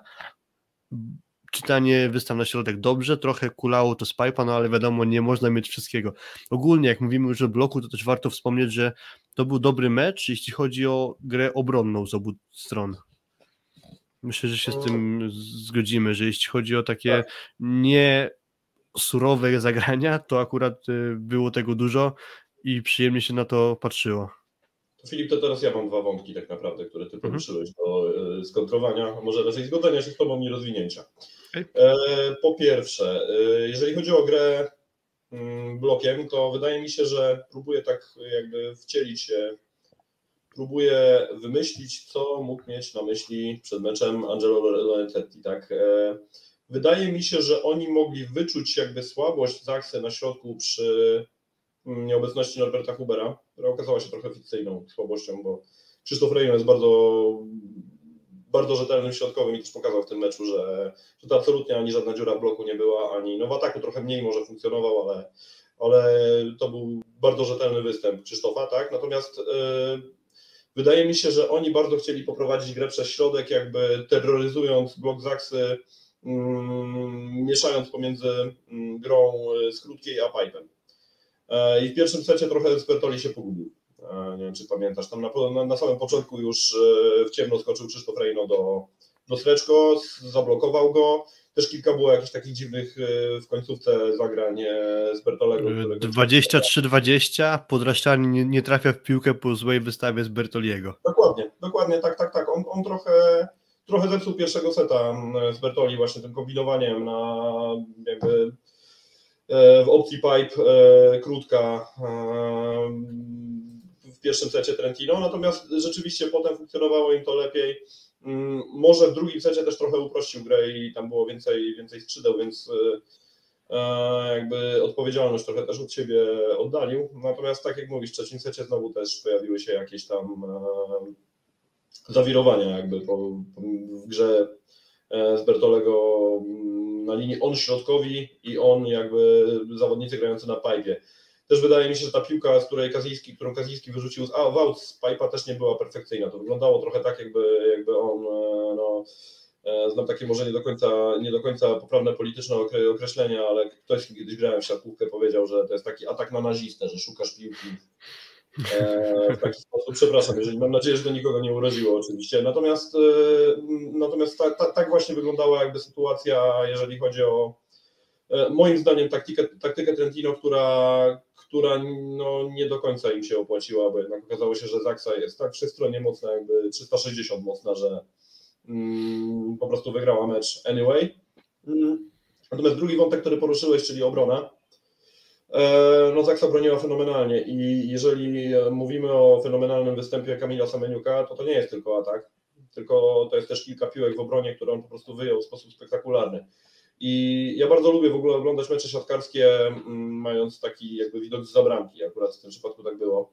S3: Czytanie wystaw na środek dobrze, trochę kulało to z pipe'a, no ale wiadomo, nie można mieć wszystkiego. Ogólnie, jak mówimy już o bloku, to też warto wspomnieć, że to był dobry mecz, jeśli chodzi o grę obronną z obu stron. Myślę, że się z tym zgodzimy, że jeśli chodzi o takie nie surowe zagrania, to akurat y, było tego dużo i przyjemnie się na to patrzyło.
S4: Filip, to teraz ja mam dwa wątki tak naprawdę, które ty
S3: Mhm.
S4: poruszyłeś do e, skontrowania, a może raczej zgodzenia się z tobą i rozwinięcia. E, po pierwsze, e, jeżeli chodzi o grę mm, blokiem, to wydaje mi się, że próbuję tak jakby wcielić się, próbuję wymyślić, co mógł mieć na myśli przed meczem Angelo Lorenzetti, tak. E, Wydaje mi się, że oni mogli wyczuć jakby słabość Zaksy na środku przy mm, nieobecności Norberta Hubera, która okazała się trochę fikcyjną słabością, bo Krzysztof Rejno jest bardzo, bardzo rzetelnym środkowym i też pokazał w tym meczu, że, że to absolutnie ani żadna dziura w bloku nie była, ani no w ataku trochę mniej może funkcjonował, ale, ale to był bardzo rzetelny występ Krzysztofa, tak? Natomiast yy, wydaje mi się, że oni bardzo chcieli poprowadzić grę przez środek, jakby terroryzując blok Zaksy, mm, mieszając pomiędzy mm, grą z krótkiej a pipe'em. E, I w pierwszym secie trochę Spertoli się pogubił. E, Nie wiem, czy pamiętasz. Tam na, na, na samym początku już e, w ciemno skoczył Krzysztof Rejno do, do Streczko, s- zablokował go. Też kilka było jakichś takich dziwnych e, w końcówce zagrań e, Spertolego. którego-
S3: 23-20, Podraszczani nie, nie trafia w piłkę po złej wystawie z Bertoliego.
S4: Dokładnie, dokładnie, tak, tak, tak. On, on trochę, trochę zepsuł pierwszego seta mm, z Bertoli właśnie tym kombinowaniem na jakby e, w opcji pipe e, krótka e, w pierwszym secie Trentino, natomiast rzeczywiście potem funkcjonowało im to lepiej. Mm, Może w drugim secie też trochę uprościł grę i tam było więcej, więcej skrzydeł, więc e, e, jakby odpowiedzialność trochę też od siebie oddalił. Natomiast tak jak mówisz, w trzecim secie znowu też pojawiły się jakieś tam e, zawirowania jakby po, w grze z Bertolego mm, na linii on środkowi i on jakby zawodnicy grający na pipe. Też wydaje mi się, że ta piłka, z której Kazijski, którą Kazijski wyrzucił z, a, w z pipe'a też nie była perfekcyjna. To wyglądało trochę tak, jakby, jakby on e, no, e, Znam takie może nie do końca, nie do końca poprawne polityczne okre- określenia, ale ktoś kiedyś grałem w siatkówkę powiedział, że to jest taki atak na nazistę, że szukasz piłki e, w taki sposób. Przepraszam, jeżeli mam nadzieję, że to nikogo nie uraziło oczywiście. Natomiast, natomiast ta, ta, tak właśnie wyglądała jakby sytuacja, jeżeli chodzi o moim zdaniem taktykę, taktykę Trentino, która, która no, nie do końca im się opłaciła, bo jednak okazało się, że Zaksa jest tak wszechstronnie mocna, jakby 360 mocna, że mm, po prostu wygrała mecz anyway. Mm. Natomiast drugi wątek, który poruszyłeś, czyli obrona, e, no Zaksa broniła fenomenalnie i jeżeli mówimy o fenomenalnym występie Kamila Semeniuka, to to nie jest tylko atak, tylko to jest też kilka piłek w obronie, które on po prostu wyjął w sposób spektakularny. I ja bardzo lubię w ogóle oglądać mecze siatkarskie, mm, mając taki jakby widok z zabramki, akurat w tym przypadku tak było,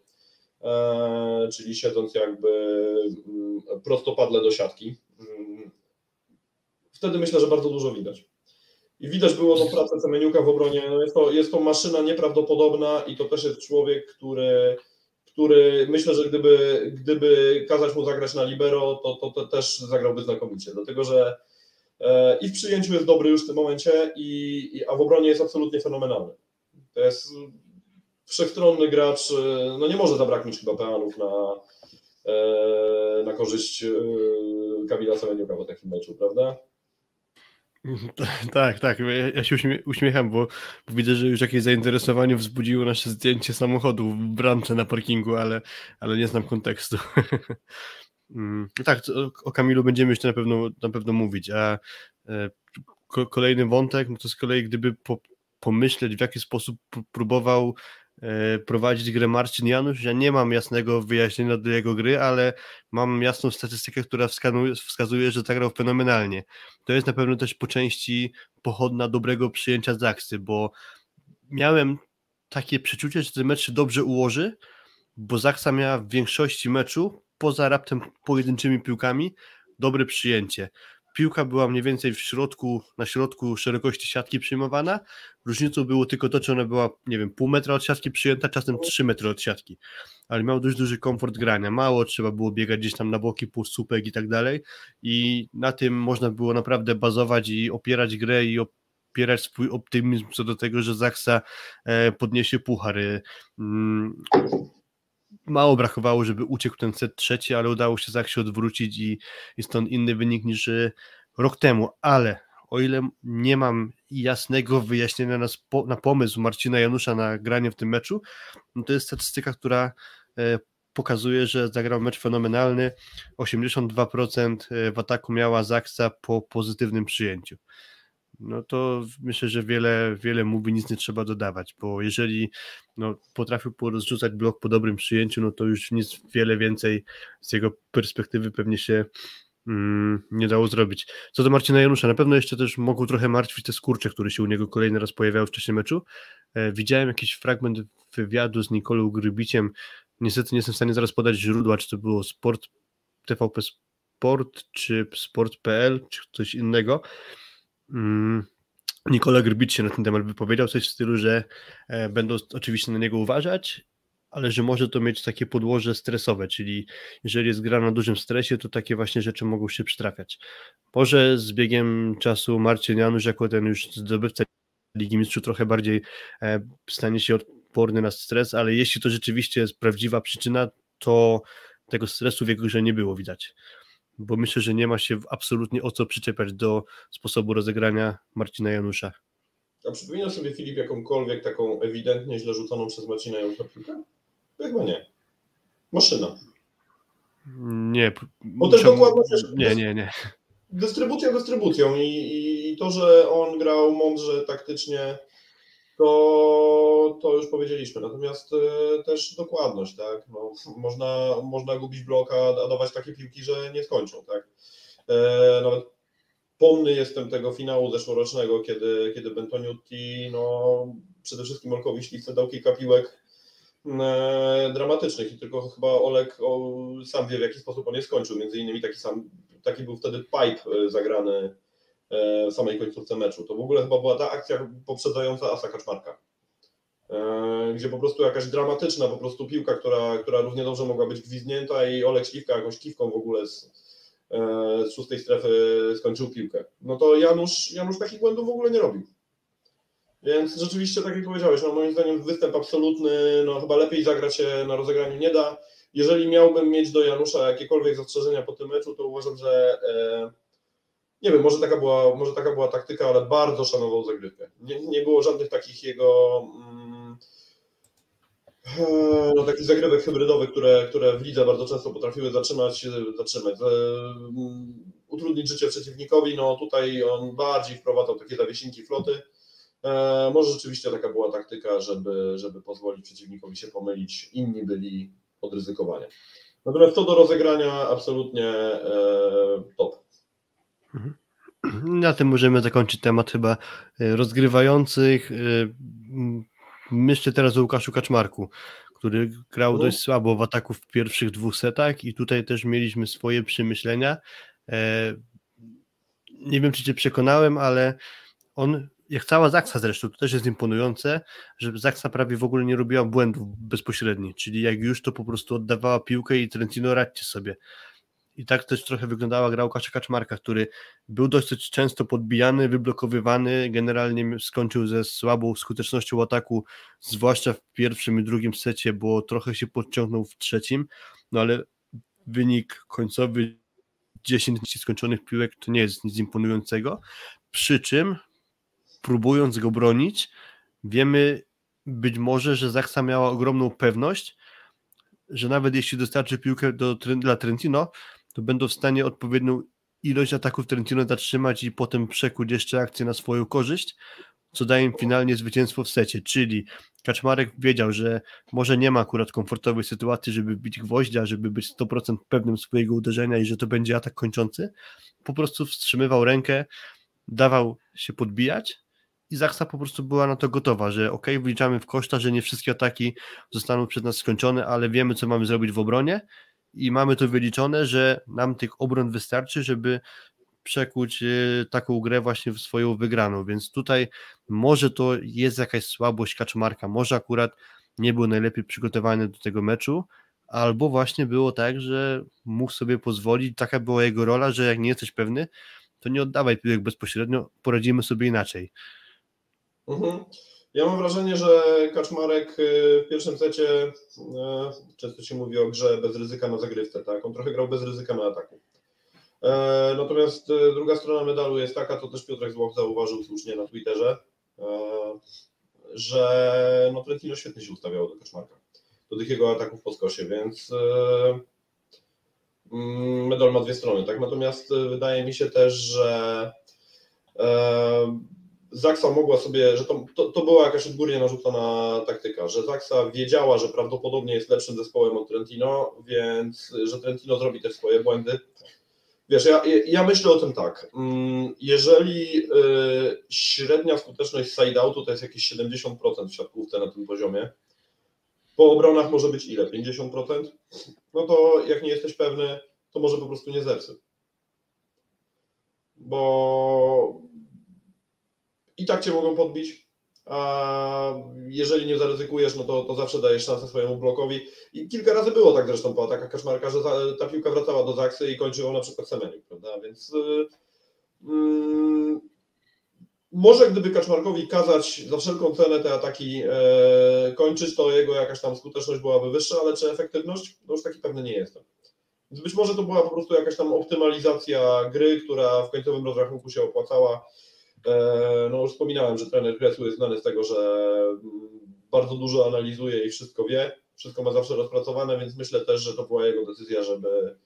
S4: e, czyli siedząc jakby mm, prostopadle do siatki. Mm. Wtedy myślę, że bardzo dużo widać. i widać było tą pracę Semeniuka w obronie. No jest, to, jest to maszyna nieprawdopodobna i to też jest człowiek, który, który myślę, że gdyby, gdyby kazać mu zagrać na libero, to, to, to też zagrałby znakomicie, dlatego że i w przyjęciu jest dobry już w tym momencie, i, a w obronie jest absolutnie fenomenalny. To jest wszechstronny gracz, e, no nie może zabraknąć chyba peanów na, e, na korzyść Kamila Semeniuka w takim meczu, prawda? [LAUGHS]
S3: Tak, tak. Ja, się uśmie uśmiecham, bo, bo, widzę, że już jakieś zainteresowanie wzbudziło nasze zdjęcie samochodu w bramce na parkingu, ale, ale nie znam kontekstu. [LAUGHS] Mm, tak, o Kamilu będziemy jeszcze na pewno, na pewno mówić, a e, kolejny wątek, no to z kolei gdyby po, pomyśleć w jaki sposób próbował E, prowadzić grę Marcin Janusz. Ja nie mam jasnego wyjaśnienia do jego gry, ale mam jasną statystykę, która wskazuje, że zagrał fenomenalnie. To jest na pewno też po części pochodna dobrego przyjęcia Zaksy, bo miałem takie przeczucie, że ten mecz się dobrze ułoży, bo Zaksa miała w większości meczu, poza raptem pojedynczymi piłkami, dobre przyjęcie piłka była mniej więcej w środku, na środku szerokości siatki przyjmowana. Różnicą było tylko to, czy ona była, nie wiem, pół metra od siatki przyjęta, czasem trzy metry od siatki. Ale miał dość duży komfort grania. Mało trzeba było biegać gdzieś tam na boki, półsupek i tak dalej. I na tym można było naprawdę bazować i opierać grę i opierać swój optymizm co do tego, że Zaksa e, podniesie puchary. Mało brakowało, żeby uciekł ten set trzeci, ale udało się Zaksie odwrócić i jest to inny wynik niż e, rok temu, ale o ile nie mam jasnego wyjaśnienia na, spo, na pomysł Marcina Janusza na granie w tym meczu, no to jest statystyka, która e, pokazuje, że zagrał mecz fenomenalny. 82% e, w ataku miała Zaksa po pozytywnym przyjęciu no to myślę, że wiele, wiele mówi, nic nie trzeba dodawać, bo jeżeli no, potrafił porozrzucać blok po dobrym przyjęciu, no to już nic wiele więcej z jego perspektywy pewnie się mm, nie dało zrobić. Co do Marcina Janusza, na pewno jeszcze też mogą trochę martwić te skurcze, które się u niego kolejny raz pojawiały w czasie meczu. E, widziałem jakiś fragment wywiadu z Nikolą Grybiciem, niestety nie jestem w stanie zaraz podać źródła, czy to było Sport, TVP Sport, czy Sport.pl, czy coś innego, Mm, Nikola Grbic się na ten temat wypowiedział, coś w stylu, że e, będą oczywiście na niego uważać, ale że może to mieć takie podłoże stresowe, czyli jeżeli jest gra na dużym stresie, to takie właśnie rzeczy mogą się przytrafiać. Może z biegiem czasu Marcin Janusz, jako ten już zdobywca Ligi Mistrzów, trochę bardziej e, stanie się odporny na stres, ale jeśli to rzeczywiście jest prawdziwa przyczyna, to tego stresu w jego grze nie było widać bo myślę, że nie ma się absolutnie o co przyczepiać do sposobu rozegrania Marcina Janusza.
S4: A przypomina sobie Filip jakąkolwiek taką ewidentnie źle rzuconą przez Marcina Janusza piłkę? Chyba nie. Maszyna.
S3: Nie.
S4: Bo też dokładnie
S3: Nie, nie, nie.
S4: Dystrybucja dystrybucją i, i to, że on grał mądrze taktycznie to, to już powiedzieliśmy. Natomiast e, też dokładność, tak? No, można, można gubić bloka, a dawać takie piłki, że nie skończą, tak? E, nawet pomny jestem tego finału zeszłorocznego, kiedy, kiedy Bentoniutti, no przede wszystkim Olkowi Śliwce dał kilka piłek e, dramatycznych i tylko chyba Olek o, sam wie w jaki sposób on je skończył. Między innymi taki sam, taki był wtedy pipe zagrany samej końcówce meczu. To w ogóle chyba była ta akcja poprzedzająca Asa Kaczmarka, e, gdzie po prostu jakaś dramatyczna po prostu piłka, która, która równie dobrze mogła być gwizdnięta i Olek Śliwka jakąś kiwką w ogóle z, e, z szóstej strefy skończył piłkę. No to Janusz, Janusz takich błędów w ogóle nie robił. Więc rzeczywiście, tak jak powiedziałeś, no moim zdaniem występ absolutny, no chyba lepiej zagrać się na rozegraniu nie da. Jeżeli miałbym mieć do Janusza jakiekolwiek zastrzeżenia po tym meczu, to uważam, że nie wiem, może taka była, może taka była taktyka, ale bardzo szanował zagrywkę. Nie, nie było żadnych takich jego mm, e, no, takich zagrywek hybrydowych, które, które w lidze bardzo często potrafiły zatrzymać, zatrzymać um, utrudnić życie przeciwnikowi. No tutaj on bardziej wprowadzał takie zawiesinki floty. E, może rzeczywiście taka była taktyka, żeby, żeby pozwolić przeciwnikowi się pomylić. Inni byli od ryzykowania. Natomiast co do rozegrania, absolutnie e, top.
S3: Mhm. [CLEARS THROAT] Na tym możemy zakończyć temat chyba e, rozgrywających. E, myślę teraz o Łukaszu Kaczmarku, który grał dość słabo w ataku w pierwszych dwóch setach i tutaj też mieliśmy swoje przemyślenia. E, nie wiem, czy cię przekonałem, ale on, jak cała Zaksa zresztą, to też jest imponujące, że Zaksa prawie w ogóle nie robiła błędów bezpośrednich, czyli jak już to po prostu oddawała piłkę i Trentino radźcie sobie. I tak też trochę wyglądała gra Łukasza Kaczmarka, który był dosyć często podbijany, wyblokowywany, generalnie skończył ze słabą skutecznością ataku, zwłaszcza w pierwszym i drugim secie, bo trochę się podciągnął w trzecim, no ale wynik końcowy 10 skończonych piłek to nie jest nic imponującego, przy czym próbując go bronić, wiemy być może, że Zaksa miała ogromną pewność, że nawet jeśli dostarczy piłkę do, dla Trentino, to będą w stanie odpowiednią ilość ataków Trentino zatrzymać i potem przekuć jeszcze akcję na swoją korzyść, co daje im finalnie zwycięstwo w secie, czyli Kaczmarek wiedział, że może nie ma akurat komfortowej sytuacji, żeby bić gwoździa, żeby być 100% pewnym swojego uderzenia i że to będzie atak kończący, po prostu wstrzymywał rękę, dawał się podbijać i Zaksa po prostu była na to gotowa, że ok, wliczamy w koszta, że nie wszystkie ataki zostaną przez nas skończone, ale wiemy, co mamy zrobić w obronie i mamy to wyliczone, że nam tych obron wystarczy, żeby przekuć y, taką grę właśnie w swoją wygraną, więc tutaj może to jest jakaś słabość Kaczmarka, może akurat nie był najlepiej przygotowany do tego meczu, albo właśnie było tak, że mógł sobie pozwolić, taka była jego rola, że jak nie jesteś pewny, to nie oddawaj piłek bezpośrednio, poradzimy sobie inaczej.
S4: Mhm. Ja mam wrażenie, że Kaczmarek y, w pierwszym secie, y, często się mówi o grze bez ryzyka na zagrywce, tak? On trochę grał bez ryzyka na ataku. E, natomiast y, druga strona medalu jest taka, to też Piotrek Złoch zauważył słusznie na Twitterze, e, że no Trentino świetnie się ustawiało do Kaczmarka, do tych jego ataków po skosie, więc mm, medal ma dwie strony, tak? Natomiast wydaje mi się też, że e, Zaksa mogła sobie, że to, to, to, była jakaś odgórnie narzucona taktyka, że Zaksa wiedziała, że prawdopodobnie jest lepszym zespołem od Trentino, więc że Trentino zrobi też swoje błędy. Wiesz, ja, ja myślę o tym tak. Mm, jeżeli y, średnia skuteczność side-outu to jest jakieś 70% w siatkówce na tym poziomie, po obronach może być ile? 50%? No to jak nie jesteś pewny, to może po prostu nie zepsuć. Bo i tak cię mogą podbić. A jeżeli nie zaryzykujesz, no to, to zawsze dajesz szansę swojemu blokowi. I kilka razy było tak zresztą po atakach Kaszmarka, że ta, piłka wracała do Zaksy i kończyło na przykład Semeniuk, prawda? Więc yy, yy, może gdyby Kaczmarkowi kazać za wszelką cenę te ataki yy, kończyć, to jego jakaś tam skuteczność byłaby wyższa, ale czy efektywność? No już taki pewny nie jestem. Więc być może to była po prostu jakaś tam optymalizacja gry, która w końcowym rozrachunku się opłacała E, no już wspominałem, że trener Kresły jest znany z tego, że mm, bardzo dużo analizuje i wszystko wie, wszystko ma zawsze rozpracowane, więc myślę też, że to była jego decyzja, żeby,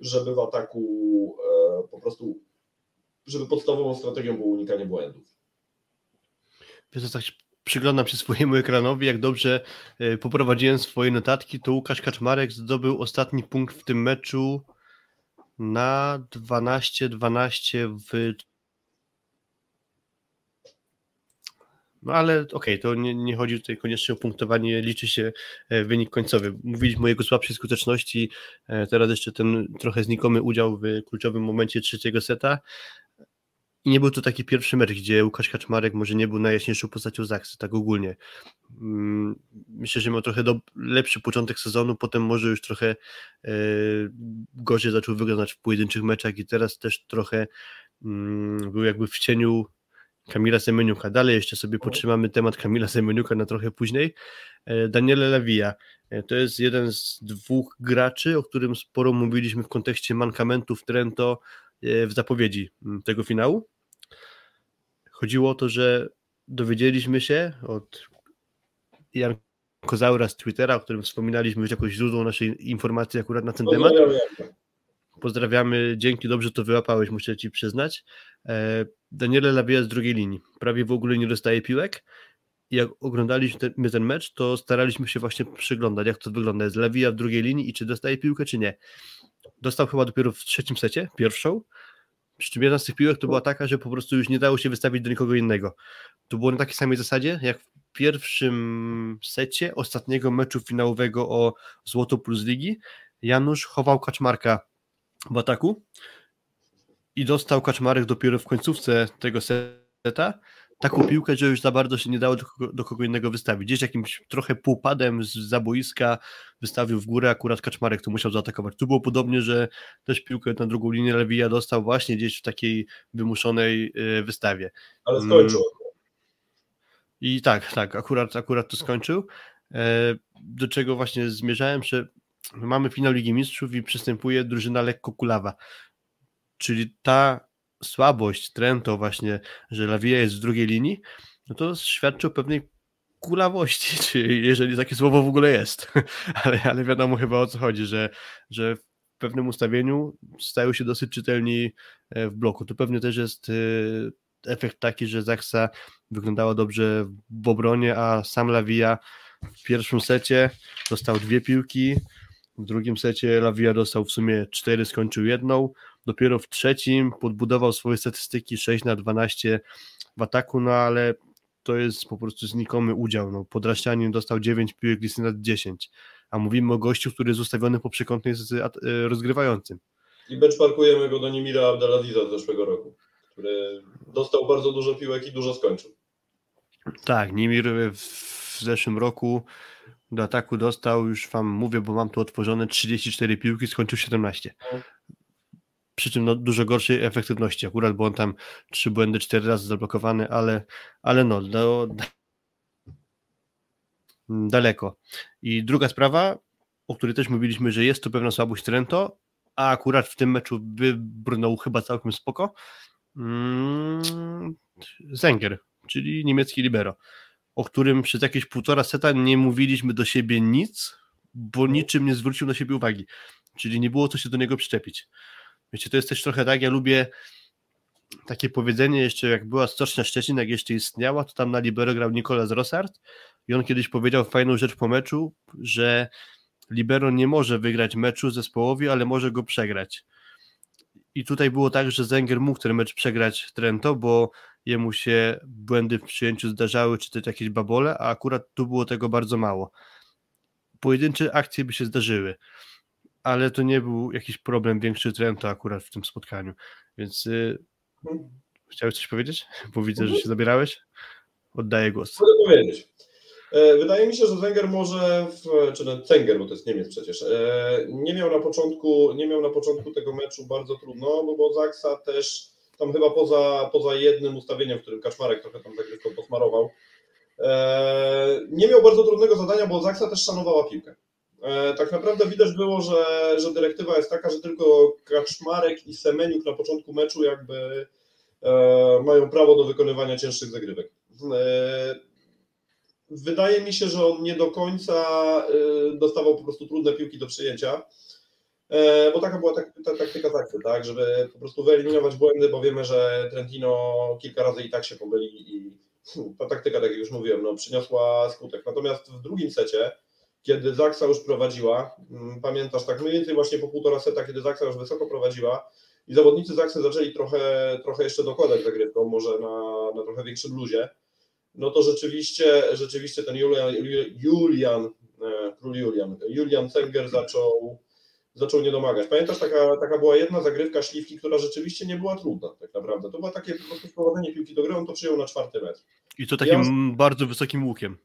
S4: żeby w ataku e, po prostu, żeby podstawową strategią było unikanie błędów.
S3: Wiesz, tak przyglądam się swojemu ekranowi, jak dobrze e, poprowadziłem swoje notatki, to Łukasz Kaczmarek zdobył ostatni punkt w tym meczu na 12-12 w No ale okej, okay, to nie, nie, chodzi tutaj koniecznie o punktowanie, liczy się e, wynik końcowy. Mówiliśmy o jego słabszej skuteczności, e, teraz jeszcze ten trochę znikomy udział w kluczowym momencie trzeciego seta. I nie był to taki pierwszy mecz, gdzie Łukasz Kaczmarek może nie był najjaśniejszą postacią Zaksy, tak ogólnie. Mm, myślę, że miał trochę do, lepszy początek sezonu, potem może już trochę e, gorzej zaczął wyglądać w pojedynczych meczach i teraz też trochę mm, był jakby w cieniu Kamila Semeniuka. Dalej jeszcze sobie potrzymamy temat Kamila Semeniuka na trochę później. E, Daniele Lewija. E, to jest jeden z dwóch graczy, o którym sporo mówiliśmy w kontekście mankamentów Trento e, w zapowiedzi tego finału. Chodziło o to, że dowiedzieliśmy się od Jan Kozaura z Twittera, o którym wspominaliśmy już jakoś źródło naszej informacji akurat na ten no, temat. Pozdrawiamy, dzięki, dobrze to wyłapałeś, muszę Ci przyznać. Daniele Lawia z drugiej linii, prawie w ogóle nie dostaje piłek. Jak oglądaliśmy ten, ten mecz, to staraliśmy się właśnie przyglądać, jak to wygląda. Jest Lewija w drugiej linii i czy dostaje piłkę, czy nie. Dostał chyba dopiero w trzecim secie, pierwszą. Przy czym jedna z tych piłek to była taka, że po prostu już nie dało się wystawić do nikogo innego. To było na takiej samej zasadzie, jak w pierwszym secie ostatniego meczu finałowego o Złoto Plus Ligi. Janusz chował Kaczmarka w ataku i dostał Kaczmarek dopiero w końcówce tego seta, taką piłkę, że już za bardzo się nie dało do kogo, do kogo innego wystawić. Gdzieś jakimś trochę półpadem z zaboiska wystawił w górę akurat Kaczmarek, to musiał zaatakować. Tu było podobnie, że też piłkę na drugą linię Lewija dostał właśnie gdzieś w takiej wymuszonej y, wystawie.
S4: Ale skończył.
S3: I tak, tak, akurat, akurat to skończył. E, do czego właśnie zmierzałem, że mamy finał Ligi Mistrzów i przystępuje drużyna lekko kulawa. Czyli ta słabość Trento właśnie, że Lawia jest w drugiej linii, no to świadczy o pewnej kulawości, [LAUGHS] czy jeżeli takie słowo w ogóle jest. [LAUGHS] ale, ale wiadomo chyba o co chodzi, że, że w pewnym ustawieniu stają się dosyć czytelni e, w bloku. To pewnie też jest e, efekt taki, że Zaksa wyglądała dobrze w obronie, a sam Lawia w pierwszym secie dostał dwie piłki, w drugim secie Lawia dostał w sumie cztery, skończył jedną, dopiero w trzecim podbudował swoje statystyki 6 na 12 w ataku, no ale to jest po prostu znikomy udział. No, Podraścianin dostał 9 piłek, Lisyna 10, a mówimy o gościu, który jest ustawiony po przekątnej z e, rozgrywającym.
S4: I benchmarkujemy go do Nimira Abdelaziza z zeszłego roku, który dostał bardzo dużo piłek i dużo skończył.
S3: Tak, Nimir w zeszłym roku do ataku dostał, już wam mówię, bo mam tu otworzone 34 piłki, skończył 17. Przy czym no, dużo gorszej efektywności akurat, bo on tam trzy błędy, cztery razy zablokowany, ale, ale no, do, daleko. I druga sprawa, o której też mówiliśmy, że jest to pewna słabość Trento, a akurat w tym meczu wybrnął chyba całkiem spoko. Mm, Zenger, czyli niemiecki libero o którym przez jakieś półtora seta nie mówiliśmy do siebie nic, bo niczym nie zwrócił na siebie uwagi. Czyli nie było co się do niego przyczepić. Wiecie, to jest też trochę tak, ja lubię takie powiedzenie jeszcze, jak była Stocznia Szczecin, jak jeszcze istniała, to tam na libero grał Nikolas Rossard i on kiedyś powiedział fajną rzecz po meczu, że libero nie może wygrać meczu zespołowi, ale może go przegrać. I tutaj było tak, że Zenger mógł ten mecz przegrać Trento, bo jemu się błędy w przyjęciu zdarzały, czy też jakieś babole, a akurat tu było tego bardzo mało. Pojedyncze akcje by się zdarzyły, ale to nie był jakiś problem większy Trento akurat w tym spotkaniu. Więc y, chciałeś coś powiedzieć? Bo widzę, że się zabierałeś. Oddaję głos.
S4: Mogę powiedzieć. E, wydaje mi się, że Wenger może, w, czy no Wenger, bo to jest Niemiec przecież, e, nie miał na początku, nie miał na początku tego meczu bardzo trudno, bo Zaksa też tam chyba poza, poza jednym ustawieniem, w którym Kaczmarek trochę tam zagrywką posmarował, e, nie miał bardzo trudnego zadania, bo Zaksa też szanowała piłkę. Tak naprawdę widać było, że, że dyrektywa jest taka, że tylko Kaczmarek i Semeniuk na początku meczu jakby mają prawo do wykonywania cięższych zagrywek wydaje mi się, że on nie do końca dostawał po prostu trudne piłki do przyjęcia, e, bo taka była tak, ta, taktyka takty, tak, żeby po prostu wyeliminować błędy, bo wiemy, że Trentino kilka razy i tak się pomyli i ta taktyka, tak jak już mówiłem, no, przyniosła skutek. Natomiast w drugim secie, kiedy Zaksa już prowadziła, mm, pamiętasz, tak mniej więcej właśnie po półtora seta, kiedy Zaksa już wysoko prowadziła i zawodnicy Zaksy zaczęli trochę, trochę jeszcze dokładać zagrywką, może na, na trochę większym luzie, no to rzeczywiście, rzeczywiście ten Julian, Julian e, król Julian, Julian Cenger zaczął, zaczął nie domagać. Pamiętasz, taka, taka była jedna zagrywka śliwki, która rzeczywiście nie była trudna tak naprawdę. To było takie po prostu wprowadzenie piłki do gry, on to przyjął na czwarty metr.
S3: I to takim ja... bardzo wysokim łukiem.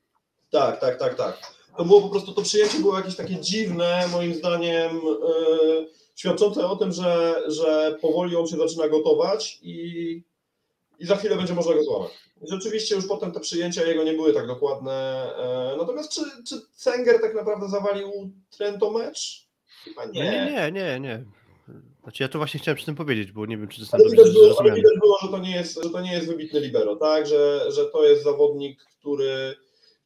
S4: Tak, tak, tak, tak. To było po prostu, to przyjęcie było jakieś takie dziwne, moim zdaniem, yy, świadczące o tym, że, że powoli on się zaczyna gotować i, i za chwilę będzie można go złamać. Rzeczywiście już potem te przyjęcia jego nie były tak dokładne. E, natomiast czy, czy Cenger tak naprawdę zawalił Trento mecz?
S3: Chyba nie. Nie, nie, nie, nie. Znaczy ja to właśnie chciałem przy tym powiedzieć, bo nie wiem, czy to
S4: ale widać, było, ale widać było, że to nie jest, że to nie jest wybitny libero, tak? Że, że to jest zawodnik, który,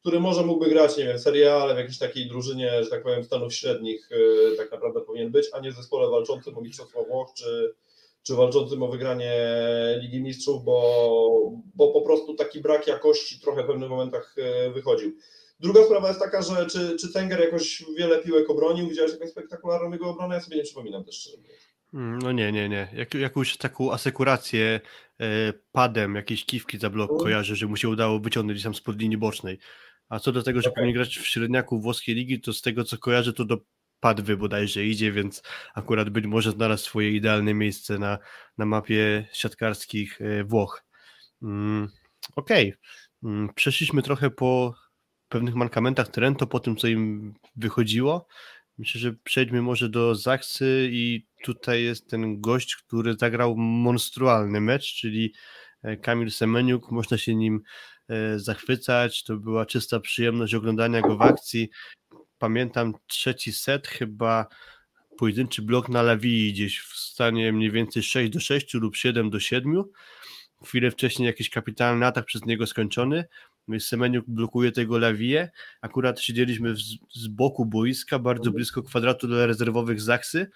S4: który może mógłby grać, nie wiem, Serie A, ale w jakiejś takiej drużynie, że tak powiem, Stanów Średnich e, tak naprawdę powinien być, a nie w zespole walczącym o Mistrzostwo Włoch czy, czy walczącym o wygranie Ligi Mistrzów, bo, bo po prostu taki brak jakości trochę w pewnych momentach e, wychodził. Druga sprawa jest taka, że czy, czy Tenger jakoś wiele piłek obronił, widziałeś jakąś spektakularną jego obronę? Ja sobie nie przypominam też szczerze
S3: mm, No nie, nie, nie. Jak, jakąś taką asekurację e, padem, jakieś kiwki za blok mm. kojarzę, że mu się udało wyciągnąć tam spod linii bocznej. A co do tego, że okay. powinien grać w średniaku włoskiej ligi, to z tego co kojarzę, to do Padwy bodajże idzie, więc akurat być może znalazł swoje idealne miejsce na, na mapie siatkarskich e, Włoch. Mm, Okej. Mm, Przeszliśmy trochę po pewnych mankamentach Trento, po tym, co im wychodziło. Myślę, że przejdźmy może do Zaksy i tutaj jest ten gość, który zagrał monstrualny mecz, czyli e, Kamil Semeniuk. Można się nim e, zachwycać. To była czysta przyjemność oglądania go w akcji. Pamiętam trzeci set, chyba pojedynczy blok na Lawii gdzieś w stanie mniej więcej 6 do 6 lub 7 do 7. Chwilę wcześniej jakiś kapitalny atak przez niego skończony. Semeniuk blokuje tego Lawiję. Akurat siedzieliśmy z, z boku boiska, bardzo blisko kwadratu dla rezerwowych Zaksy.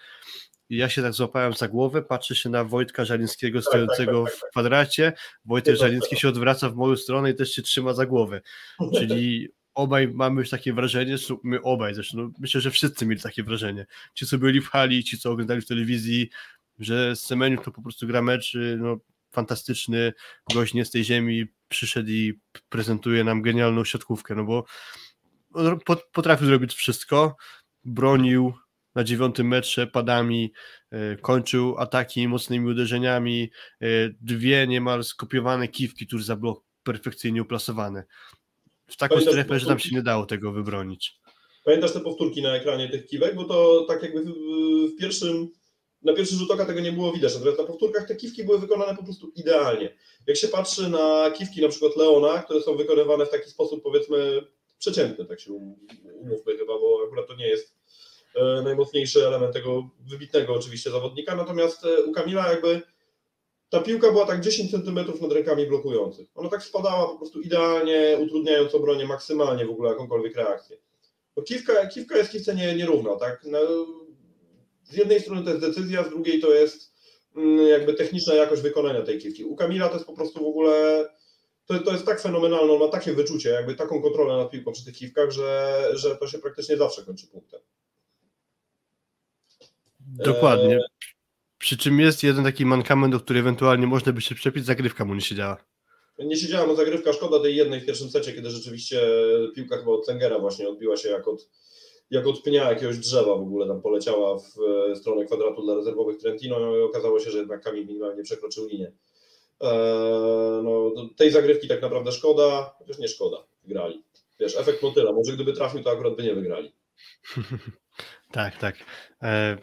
S3: I ja się tak złapałem za głowę, patrzę się na Wojtka Żalińskiego stojącego w kwadracie. Wojtek Żaliński się odwraca w moją stronę i też się trzyma za głowę. Czyli obaj mamy już takie wrażenie, że my obaj zresztą, no myślę, że wszyscy mieli takie wrażenie. Ci, co byli w hali, ci, co oglądali w telewizji, że Semeniuk to po prostu gra mecz, no fantastyczny gość nie z tej ziemi, przyszedł i prezentuje nam genialną siatkówkę, no bo potrafił zrobić wszystko, bronił na dziewiątym metrze padami, e, kończył ataki mocnymi uderzeniami, e, dwie niemal skopiowane kiwki tuż za blok perfekcyjnie uplasowane. W taką
S4: Pamiętasz
S3: strefę, że tam się nie dało tego wybronić.
S4: Pamiętasz te powtórki na ekranie tych kiwek? Bo to tak jakby w pierwszym, na pierwszy rzut oka tego nie było widać, natomiast na powtórkach te kiwki były wykonane po prostu idealnie. Jak się patrzy na kiwki na przykład Leona, które są wykonywane w taki sposób powiedzmy przeciętny, tak się um- umówmy chyba, bo akurat to nie jest e, najmocniejszy element tego wybitnego oczywiście zawodnika, natomiast e, u Kamila jakby ta piłka była tak 10 cm nad rękami blokujących. Ona tak spadała po prostu idealnie, utrudniając obronie maksymalnie w ogóle jakąkolwiek reakcję. Bo kiwka, kiwka jest kiwce nie, nierówna, tak? No, z jednej strony to jest decyzja, z drugiej to jest mm, jakby techniczna jakość wykonania tej kiwki. U Kamila to jest po prostu w ogóle, to, to jest tak fenomenalne, on ma takie wyczucie, jakby taką kontrolę nad piłką przy tych kiwkach, że, że to się praktycznie zawsze kończy punktem.
S3: Dokładnie. Przy czym jest jeden taki mankament, do który ewentualnie można by się przepić, zagrywka mu nie siedziała.
S4: Nie siedziała mu zagrywka, szkoda tej jednej w pierwszym secie, kiedy rzeczywiście piłka chyba od Cengera właśnie odbiła się jak od, jak od pnia jakiegoś drzewa w ogóle tam poleciała w e, stronę kwadratu dla rezerwowych Trentino i okazało się, że jednak Kamil minimalnie przekroczył linię. Eee, no, tej zagrywki tak naprawdę szkoda, chociaż nie szkoda, wygrali. Wiesz, efekt motyla, może gdyby trafił, to akurat by nie wygrali. [LAUGHS]
S3: Tak, tak. E,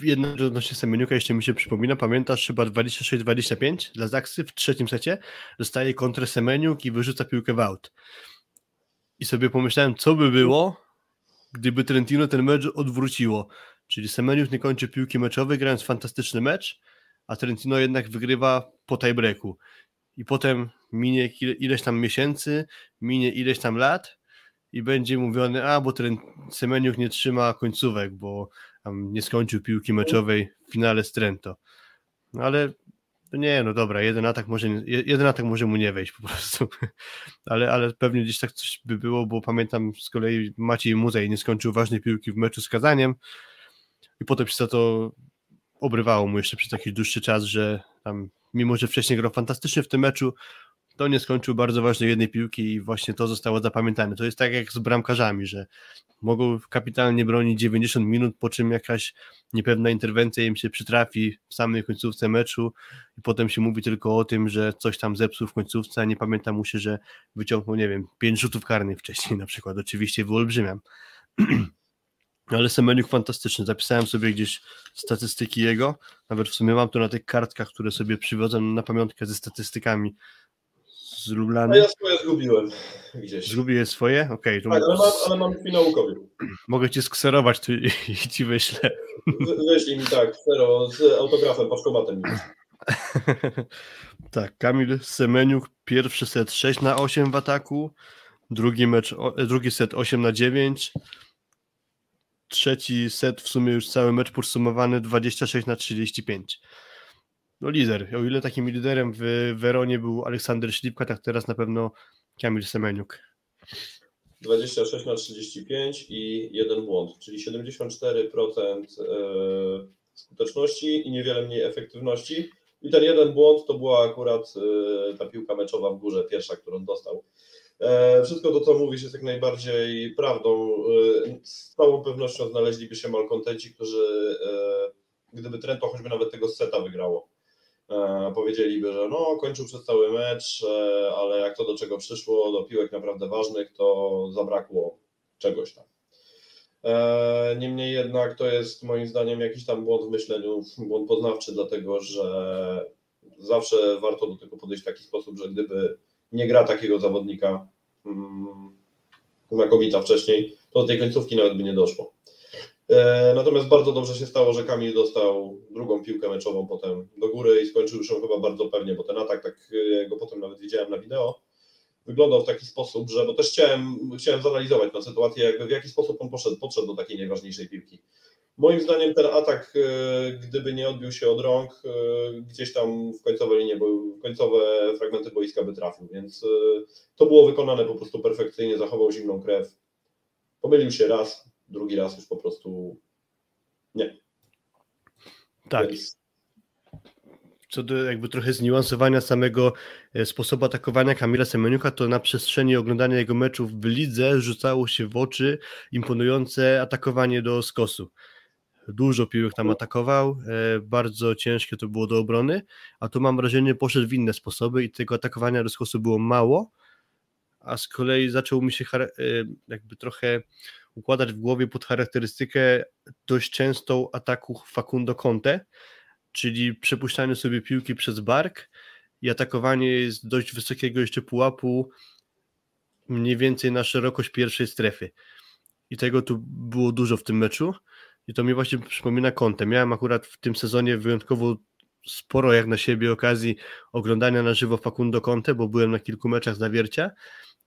S3: jedna odnośnie Semeniuka jeszcze mi się przypomina, pamiętasz chyba 26-25 dla Zaksy w trzecim secie, dostaje kontrę Semeniuk i wyrzuca piłkę w aut. I sobie pomyślałem, co by było, gdyby Trentino ten mecz odwróciło. Czyli Semeniuk nie kończy piłki meczowej, grając fantastyczny mecz, a Trentino jednak wygrywa po tiebreaku. I potem minie ile- ileś tam miesięcy, minie ileś tam lat i będzie mówiony, a bo ten Semeniuk nie trzyma końcówek, bo nie skończył piłki meczowej w finale z Trento. No ale no nie, no dobra, jeden atak może, jeden atak może mu nie wejść po prostu, [LAUGHS] ale, ale pewnie gdzieś tak coś by było, bo pamiętam z kolei Maciej Muzej nie skończył ważnej piłki w meczu z Kazaniem i potem się to obrywało mu jeszcze przez jakiś dłuższy czas, że tam mimo, że wcześniej grał fantastycznie w tym meczu, to nie skończył bardzo ważnej jednej piłki i właśnie to zostało zapamiętane. To jest tak jak z bramkarzami, że mogą kapitalnie bronić 90 minut, po czym jakaś niepewna interwencja im się przytrafi w samej końcówce meczu i potem się mówi tylko o tym, że coś tam zepsuł w końcówce, a nie pamięta mu się, że wyciągnął, nie wiem, pięć rzutów karnych wcześniej na przykład, oczywiście wyolbrzymiam. [CLEARS THROAT] Ale Semeniuk fantastyczny, zapisałem sobie gdzieś statystyki jego, nawet w sumie mam to na tych kartkach, które sobie przywiozłem na pamiątkę ze statystykami z
S4: A
S3: Lublany.
S4: ja swoje zgubiłem gdzieś.
S3: Zgubię swoje? Okej, to
S4: Tak, ale mam, ale mam finałkowie.
S3: mogę ci skserować tu i, ci wyślę.
S4: Wy- Wyślij mi tak, zero, z autografem, paczkomatem. [LAUGHS]
S3: tak, Kamil Semeniuk, pierwszy set 6 na 8 w ataku, drugi mecz, drugi set 8 na 9, trzeci set w sumie już cały mecz podsumowany 26 na 35. No lider, o ile takim liderem w Weronie był Aleksander Ślipka, tak teraz na pewno Kamil Semeniuk.
S4: 26 na 35 i jeden błąd, czyli 74% e, skuteczności i niewiele mniej efektywności. I ten jeden błąd to była akurat e, ta piłka meczowa w górze, pierwsza, którą dostał. E, Wszystko to, co mówisz, jest jak najbardziej prawdą. Z całą pewnością znaleźliby się malkontenci, którzy, gdyby Trento choćby nawet tego seta wygrało, powiedzieliby, że no kończył przez cały mecz, e, ale jak to do czego przyszło, do piłek naprawdę ważnych, to zabrakło czegoś tam. E, Niemniej jednak to jest moim zdaniem jakiś tam błąd w myśleniu, błąd poznawczy, dlatego że zawsze warto do tego podejść w taki sposób, że gdyby nie gra takiego zawodnika mm, znakomita wcześniej, to do tej końcówki nawet by nie doszło. E, Natomiast bardzo dobrze się stało, że Kamil dostał drugą piłkę meczową potem do góry i skończył ją chyba bardzo pewnie, bo ten atak, tak jak go potem nawet widziałem na wideo, wyglądał w taki sposób, że, bo też chciałem, chciałem zanalizować tę sytuację, jakby w jaki sposób on poszedł, podszedł do takiej najważniejszej piłki. Moim zdaniem ten atak, e, gdyby nie odbił się od rąk, e, gdzieś tam w końcowe linie, w końcowe fragmenty boiska by trafił, więc e, to było wykonane po prostu perfekcyjnie, zachował zimną krew. Pomylił się raz, drugi raz już po prostu nie.
S3: Tak.
S4: Więc
S3: co do jakby trochę zniuansowania samego e, sposobu atakowania Kamila Semeniuka, to na przestrzeni oglądania jego meczów w lidze rzucało się w oczy imponujące atakowanie do skosu. Dużo piłek tam atakował, e, bardzo ciężkie to było do obrony, a tu mam wrażenie poszedł w inne sposoby i tego atakowania do skosu było mało, a z kolei zaczął mi się e, jakby trochę układać w głowie pod charakterystykę dość częstą ataku Facundo Conte, czyli przepuszczanie sobie piłki przez bark i atakowanie z dość wysokiego jeszcze pułapu mniej więcej na szerokość pierwszej strefy. I tego tu było dużo w tym meczu i to mi właśnie przypomina kątę. Miałem akurat w tym sezonie wyjątkowo sporo jak na siebie okazji oglądania na żywo Facundo Conte, bo byłem na kilku meczach zawiercia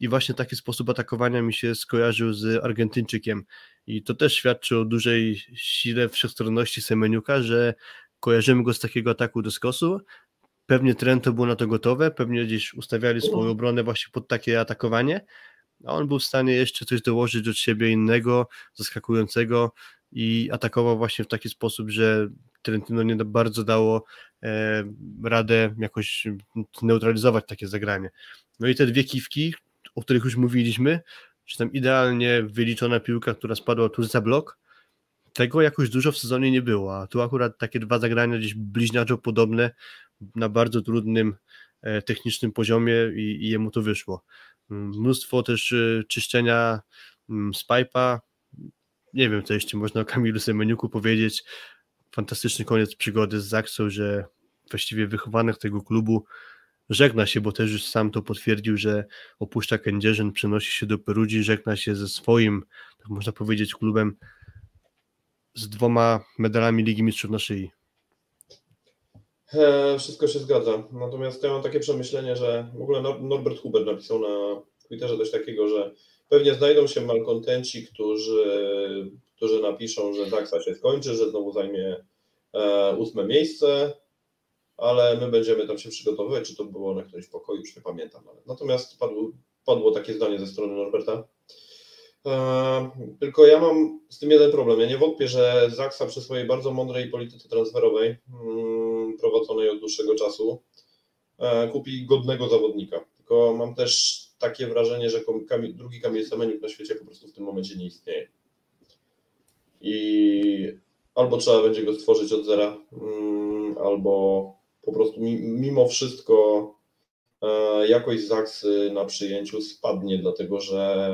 S3: i właśnie taki sposób atakowania mi się skojarzył z Argentyńczykiem i to też świadczy o dużej sile wszechstronności Semeniuka, że kojarzymy go z takiego ataku do skosu. Pewnie Trento było na to gotowe, pewnie gdzieś ustawiali swoją obronę właśnie pod takie atakowanie, a on był w stanie jeszcze coś dołożyć od siebie innego, zaskakującego i atakował właśnie w taki sposób, że Trentino nie bardzo dało e, radę jakoś neutralizować takie zagranie. No i te dwie kiwki, o których już mówiliśmy, czy tam idealnie wyliczona piłka, która spadła tu za blok, tego jakoś dużo w sezonie nie było, a tu akurat takie dwa zagrania gdzieś bliźniaczo podobne na bardzo trudnym e, technicznym poziomie i, i jemu to wyszło. Mm, Mnóstwo też e, czyszczenia mm, z pipa. Nie wiem, co jeszcze można o Kamilu Semeniuku powiedzieć. Fantastyczny koniec przygody z Zaksą, że właściwie wychowanych tego klubu żegna się, bo też już sam to potwierdził, że opuszcza Kędzierzyn, przenosi się do Perudzi, żegna się ze swoim, tak można powiedzieć, klubem z dwoma medalami Ligi Mistrzów na szyi.
S4: E, Wszystko się zgadza. Natomiast ja mam takie przemyślenie, że w ogóle Nor- Norbert Huber napisał na Twitterze coś takiego, że pewnie znajdą się malkontenci, którzy, którzy napiszą, że Zaksa się skończy, że znowu zajmie e, ósme miejsce, ale my będziemy tam się przygotowywać, czy to było na którymś pokoju, już nie pamiętam nawet. Natomiast padło, padło takie zdanie ze strony Norberta. E, Tylko ja mam z tym jeden problem. Ja nie wątpię, że Zaksa przy swojej bardzo mądrej polityce transferowej, mm, prowadzonej od dłuższego czasu, e, kupi godnego zawodnika. Tylko mam też takie wrażenie, że drugi Kamil Semeniuk na świecie po prostu w tym momencie nie istnieje. I albo trzeba będzie go stworzyć od zera, mm, albo po prostu mi- mimo wszystko e, jakość Zaksy na przyjęciu spadnie, dlatego że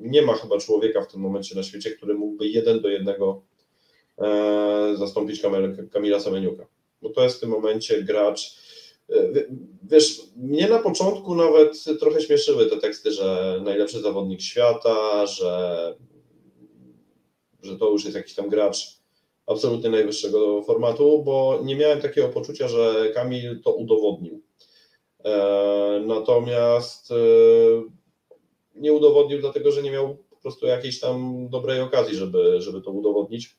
S4: nie ma chyba człowieka w tym momencie na świecie, który mógłby jeden do jednego e, zastąpić Kamil, Kamila Semeniuka. Bo to jest w tym momencie gracz. e, wie- Wiesz, mnie na początku nawet trochę śmieszyły te teksty, że najlepszy zawodnik świata, że, że to już jest jakiś tam gracz absolutnie najwyższego formatu, bo nie miałem takiego poczucia, że Kamil to udowodnił. E, Natomiast e, nie udowodnił, dlatego że nie miał po prostu jakiejś tam dobrej okazji, żeby, żeby to udowodnić.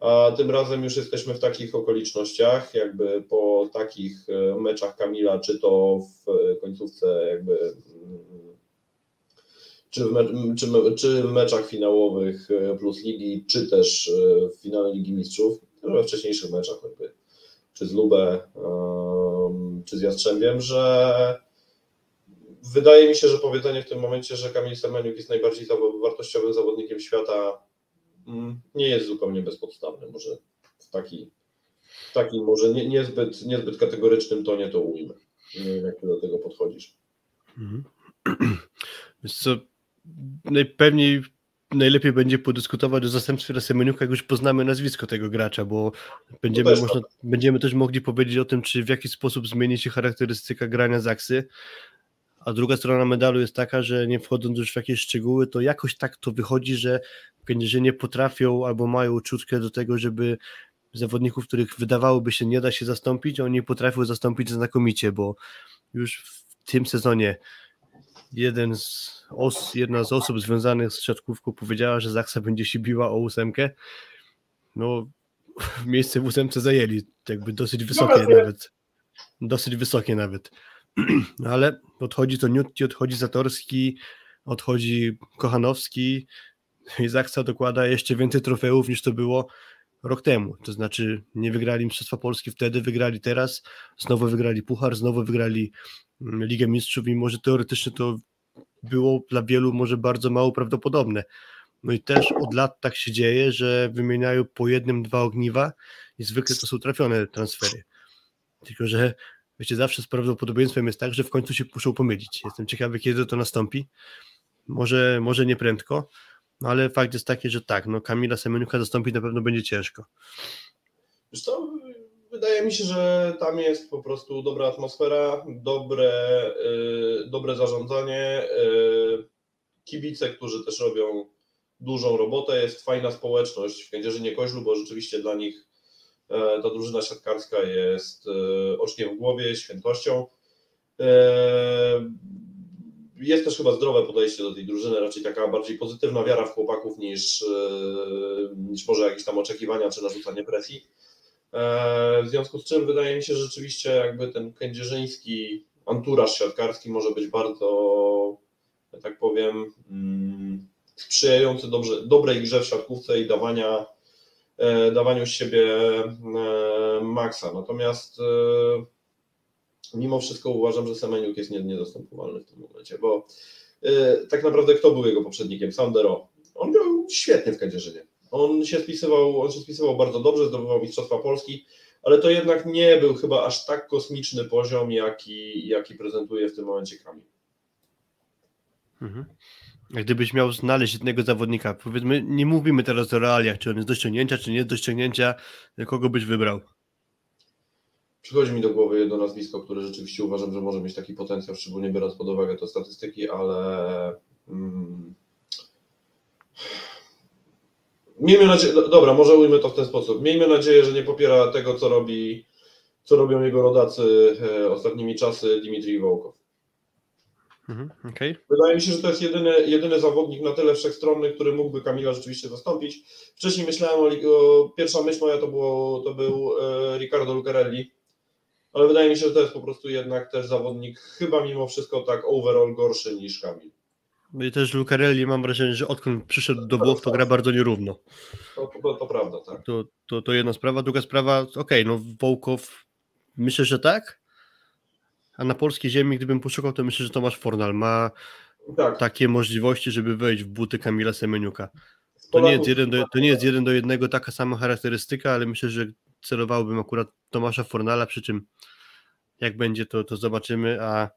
S4: A tym razem już jesteśmy w takich okolicznościach, jakby po takich e, meczach Kamila, czy to w końcówce jakby mm, czy w, me, czy, czy w meczach finałowych e, plus ligi, czy też e, w finale Ligi Mistrzów, we wcześniejszych meczach, jakby, czy z Lubę, czy z Jastrzębiem, że wydaje mi się, że powiedzenie w tym momencie, że Kamil Semeniuk jest najbardziej wartościowym zawodnikiem świata, mm, nie jest zupełnie bezpodstawne. Może w taki takim może nie, niezbyt, niezbyt kategorycznym tonie to ujmę. Nie wiem, jak ty do tego podchodzisz.
S3: Mhm. [CLEARS THROAT] Wiesz co, najpewniej najlepiej będzie podyskutować o zastępstwie Semeniuka, jak już poznamy nazwisko tego gracza, bo będziemy,
S4: też
S3: można, będziemy też mogli powiedzieć o tym, czy w jaki sposób zmieni się charakterystyka grania Zaksy. A druga strona medalu jest taka, że nie wchodząc już w jakieś szczegóły, to jakoś tak to wychodzi, że że nie potrafią albo mają uczutkę do tego, żeby zawodników, których wydawałoby się nie da się zastąpić, oni potrafią zastąpić znakomicie, bo już w tym sezonie jeden z os, jedna z osób związanych z siatkówką powiedziała, że Zaksa będzie się biła o ósemkę. No, [LAUGHS] miejsce w ósemce zajęli, jakby dosyć wysokie no, nawet. Dosyć wysokie nawet. [CLEARS THROAT] Ale odchodzi to Niutti, odchodzi Zatorski, odchodzi Kochanowski i Zaksa dokłada jeszcze więcej trofeów niż to było rok temu. To znaczy nie wygrali Mistrzostwa Polski wtedy, wygrali teraz, znowu wygrali Puchar, znowu wygrali Ligę Mistrzów, mimo że teoretycznie to było dla wielu może bardzo mało prawdopodobne. No i też od lat tak się dzieje, że wymieniają po jednym, dwa ogniwa i zwykle to są trafione transfery. Tylko, że wiecie, zawsze z prawdopodobieństwem jest tak, że w końcu się muszą pomylić. Jestem ciekawy, kiedy to nastąpi. Może, może nie prędko, no ale fakt jest taki, że tak, no Kamila Semeniuka zastąpić na pewno będzie ciężko.
S4: Co, wydaje mi się, że tam jest po prostu dobra atmosfera, dobre, yy, dobre zarządzanie, yy, kibice, którzy też robią dużą robotę, jest fajna społeczność w Kędzierzynie Koźlu, bo rzeczywiście dla nich yy, ta drużyna siatkarska jest y, oczkiem w głowie, świętością. Y, jest też chyba zdrowe podejście do tej drużyny, raczej taka bardziej pozytywna wiara w chłopaków niż, niż może jakieś tam oczekiwania czy narzucanie presji. E, w związku z czym wydaje mi się, że rzeczywiście jakby ten kędzierzyński anturaż siatkarski może być bardzo, tak powiem, mm, sprzyjający dobrze, dobrej grze w siatkówce i dawania, e, dawaniu siebie e, maksa. Natomiast mimo wszystko uważam, że Semeniuk jest niedostępowalny w tym momencie, bo tak naprawdę kto był jego poprzednikiem? Sandero. On grał świetnie w Kędzierzynie. On się spisywał, on się spisywał bardzo dobrze, zdobywał Mistrzostwa Polski, ale to jednak nie był chyba aż tak kosmiczny poziom, jaki, jaki prezentuje w tym momencie Kamil.
S3: Mhm. Gdybyś miał znaleźć jednego zawodnika, powiedzmy, nie mówimy teraz o realiach, czy on jest do ściągnięcia, czy nie jest do ściągnięcia, kogo byś wybrał?
S4: Przychodzi mi do głowy jedno nazwisko, które rzeczywiście uważam, że może mieć taki potencjał, szczególnie biorąc pod uwagę te statystyki, ale mm, Miejmy nadzieję, dobra, może ujmę to w ten sposób. Miejmy nadzieję, że nie popiera tego, co robi, co robią jego rodacy e, ostatnimi czasy Dimitri Wołkow.
S3: Mhm, okay.
S4: Wydaje mi się, że to jest jedyny, jedyny zawodnik na tyle wszechstronny, który mógłby Kamila rzeczywiście zastąpić. Wcześniej myślałem o, o pierwsza myśl moja to, było, to był e, Riccardo Lucarelli, ale wydaje mi się, że to jest po prostu jednak też zawodnik chyba mimo wszystko tak overall gorszy niż Kamil.
S3: No i też Lucarelli mam wrażenie, że odkąd przyszedł do Włoch, to gra bardzo nierówno.
S4: To, to, to prawda, tak.
S3: To, to, to jedna sprawa. Druga sprawa, okej, okay, no Wołkow, myślę, że tak. A na polskiej ziemi, gdybym poszukał, to myślę, że Tomasz Fornal ma tak. takie możliwości, żeby wejść w buty Kamila Semeniuka. To nie, jest jeden do, to nie jest jeden do jednego taka sama charakterystyka, ale myślę, że celowałbym akurat Tomasza Fornala, przy czym jak będzie, to, to zobaczymy, a,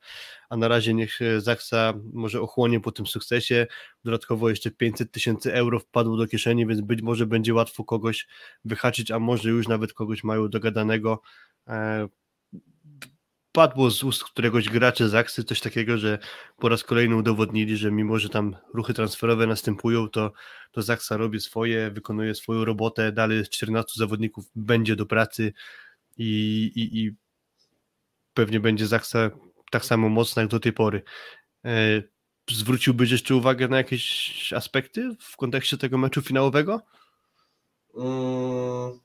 S3: a na razie niech Zaksa może ochłonie po tym sukcesie. Dodatkowo jeszcze 500 tysięcy euro wpadło do kieszeni, więc być może będzie łatwo kogoś wyhaczyć, a może już nawet kogoś mają dogadanego. E, padło z ust któregoś gracza Zaksy coś takiego, że po raz kolejny udowodnili, że mimo, że tam ruchy transferowe następują, to, to Zaksa robi swoje, wykonuje swoją robotę, dalej 14 zawodników będzie do pracy i, i, i pewnie będzie Zaksa tak samo mocna jak do tej pory. E, zwróciłbyś jeszcze uwagę na jakieś aspekty w kontekście tego meczu finałowego?
S4: Hmm.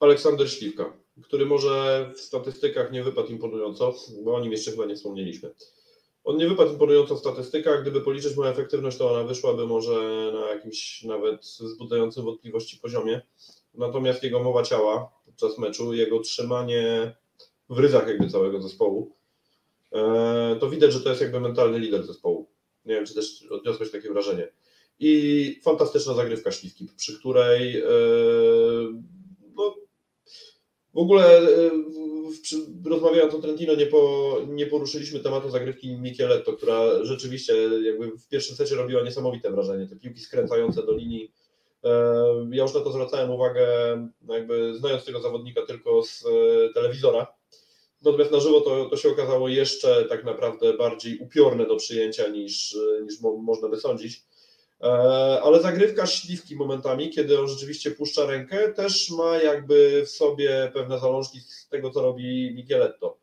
S4: Aleksander Śliwka, który może w statystykach nie wypadł imponująco, bo o nim jeszcze chyba nie wspomnieliśmy. On nie wypadł imponująco w statystykach, gdyby policzyć moją efektywność, to ona wyszłaby może na jakimś nawet wzbudzającym wątpliwości poziomie. Natomiast jego mowa ciała podczas meczu, jego trzymanie w ryzach jakby całego zespołu, e, to widać, że to jest jakby mentalny lider zespołu. Nie wiem, czy też odniosłeś takie wrażenie. I fantastyczna zagrywka śliwki, przy której e, no, W ogóle e, rozmawiając o Trentino nie, po, nie poruszyliśmy tematu zagrywki Micheletto, która rzeczywiście jakby w pierwszym secie robiła niesamowite wrażenie. Te piłki skręcające do linii. Ja już na to zwracałem uwagę, jakby znając tego zawodnika tylko z telewizora. Natomiast na żywo to, to się okazało jeszcze tak naprawdę bardziej upiorne do przyjęcia niż, niż mo, można by sądzić. E, ale zagrywka śliwki momentami, kiedy on rzeczywiście puszcza rękę, też ma jakby w sobie pewne zalążki z tego, co robi Micheletto.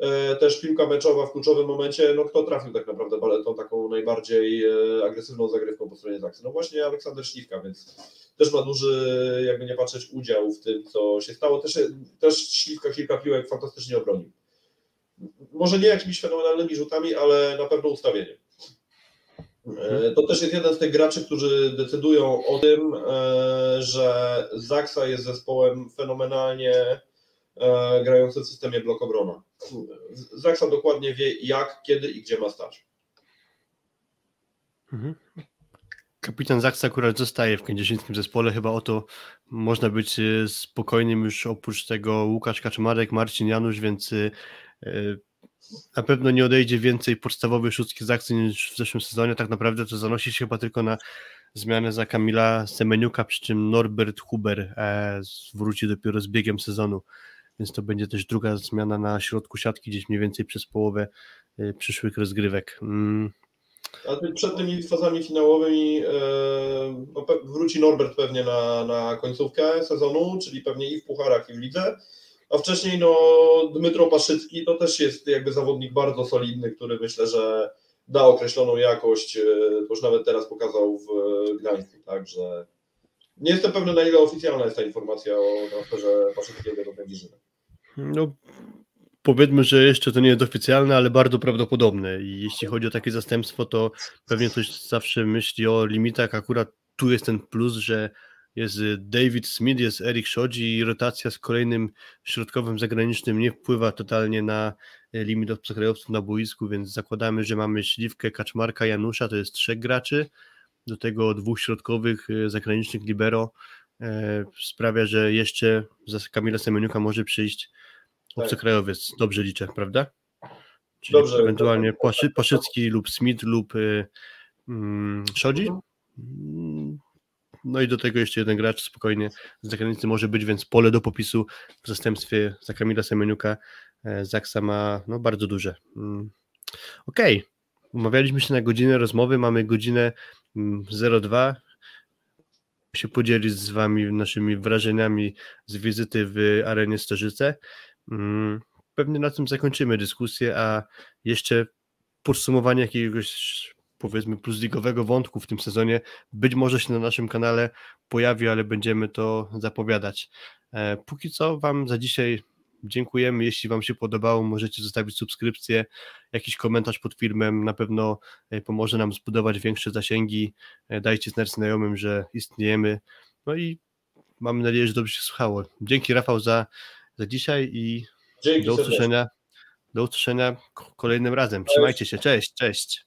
S4: E, też piłka meczowa w kluczowym momencie, no kto trafił tak naprawdę tą taką najbardziej e, agresywną zagrywką po stronie Zaksy? No właśnie Aleksander Śliwka, więc też ma duży, jakby nie patrzeć, udział w tym, co się stało. Też, też Śliwka kilka piłek fantastycznie obronił. Może nie jakimiś fenomenalnymi rzutami, ale na pewno ustawieniem. E, to też jest jeden z tych graczy, którzy decydują o tym, że Zaksa jest zespołem fenomenalnie grającym w systemie blok obrona. Zaksa dokładnie wie jak, kiedy i gdzie ma stać.
S3: Mhm. Kapitan Zaksa akurat zostaje w kędzierzyńskim zespole, chyba o to można być spokojnym już oprócz tego Łukasz Kaczmarek, Marcin Janusz, więc na pewno nie odejdzie więcej podstawowych szóstki z niż w zeszłym sezonie. Tak naprawdę to zanosi się chyba tylko na zmianę za Kamila Semeniuka, przy czym Norbert Huber e, wróci dopiero z biegiem sezonu, więc to będzie też druga zmiana na środku siatki, gdzieś mniej więcej przez połowę e, przyszłych rozgrywek. Mm.
S4: A przed tymi fazami finałowymi e, no, wróci Norbert pewnie na, na końcówkę sezonu, czyli pewnie i w pucharach, i w lidze a wcześniej no Dmytro Paszycki to też jest jakby zawodnik bardzo solidny, który myślę, że da określoną jakość, e, to już nawet teraz pokazał w Gdańsku, także nie jestem pewny na ile oficjalna jest ta informacja o transferze Paszyckiego do Kędzierzyna.
S3: No powiedzmy, że jeszcze to nie jest oficjalne, ale bardzo prawdopodobne. I jeśli chodzi o takie zastępstwo, to pewnie ktoś zawsze myśli o limitach, akurat tu jest ten plus, że jest David Smith, jest Eric Shodzi i rotacja z kolejnym środkowym zagranicznym nie wpływa totalnie na y, limit obcokrajowców na boisku, więc zakładamy, że mamy Śliwkę, Kaczmarka, Janusza, to jest trzech graczy, do tego dwóch środkowych y, zagranicznych libero e, sprawia, że jeszcze za Kamila Semeniuka może przyjść tak. obcokrajowiec. Dobrze liczę, prawda? Czyli Dobrze, ewentualnie tak, Paszycki lub Smith lub y, mm, Szodzi? Mhm. Mm, no i do tego jeszcze jeden gracz spokojnie z zagranicy może być, więc pole do popisu w zastępstwie za Kamila Semeniuka e, Zaksa ma no, bardzo duże. Mm. Okej, okay. umawialiśmy się na godzinę rozmowy, mamy godzinę 02 mm, się podzielić z Wami naszymi wrażeniami z wizyty w arenie Starzyce. Mm, pewnie na tym zakończymy dyskusję, a jeszcze podsumowanie jakiegoś powiedzmy plusligowego wątku w tym sezonie być może się na naszym kanale pojawi, ale będziemy to zapowiadać. E, póki co Wam za dzisiaj dziękujemy. Jeśli Wam się podobało, możecie zostawić subskrypcję, jakiś komentarz pod filmem. Na pewno e, pomoże nam zbudować większe zasięgi. E, dajcie znać znajomym, że istniejemy. No i mamy nadzieję, że dobrze się słuchało. Dzięki Rafał za, za dzisiaj i Dzięki do usłyszenia. Do usłyszenia kolejnym razem. Trzymajcie się. Cześć, cześć.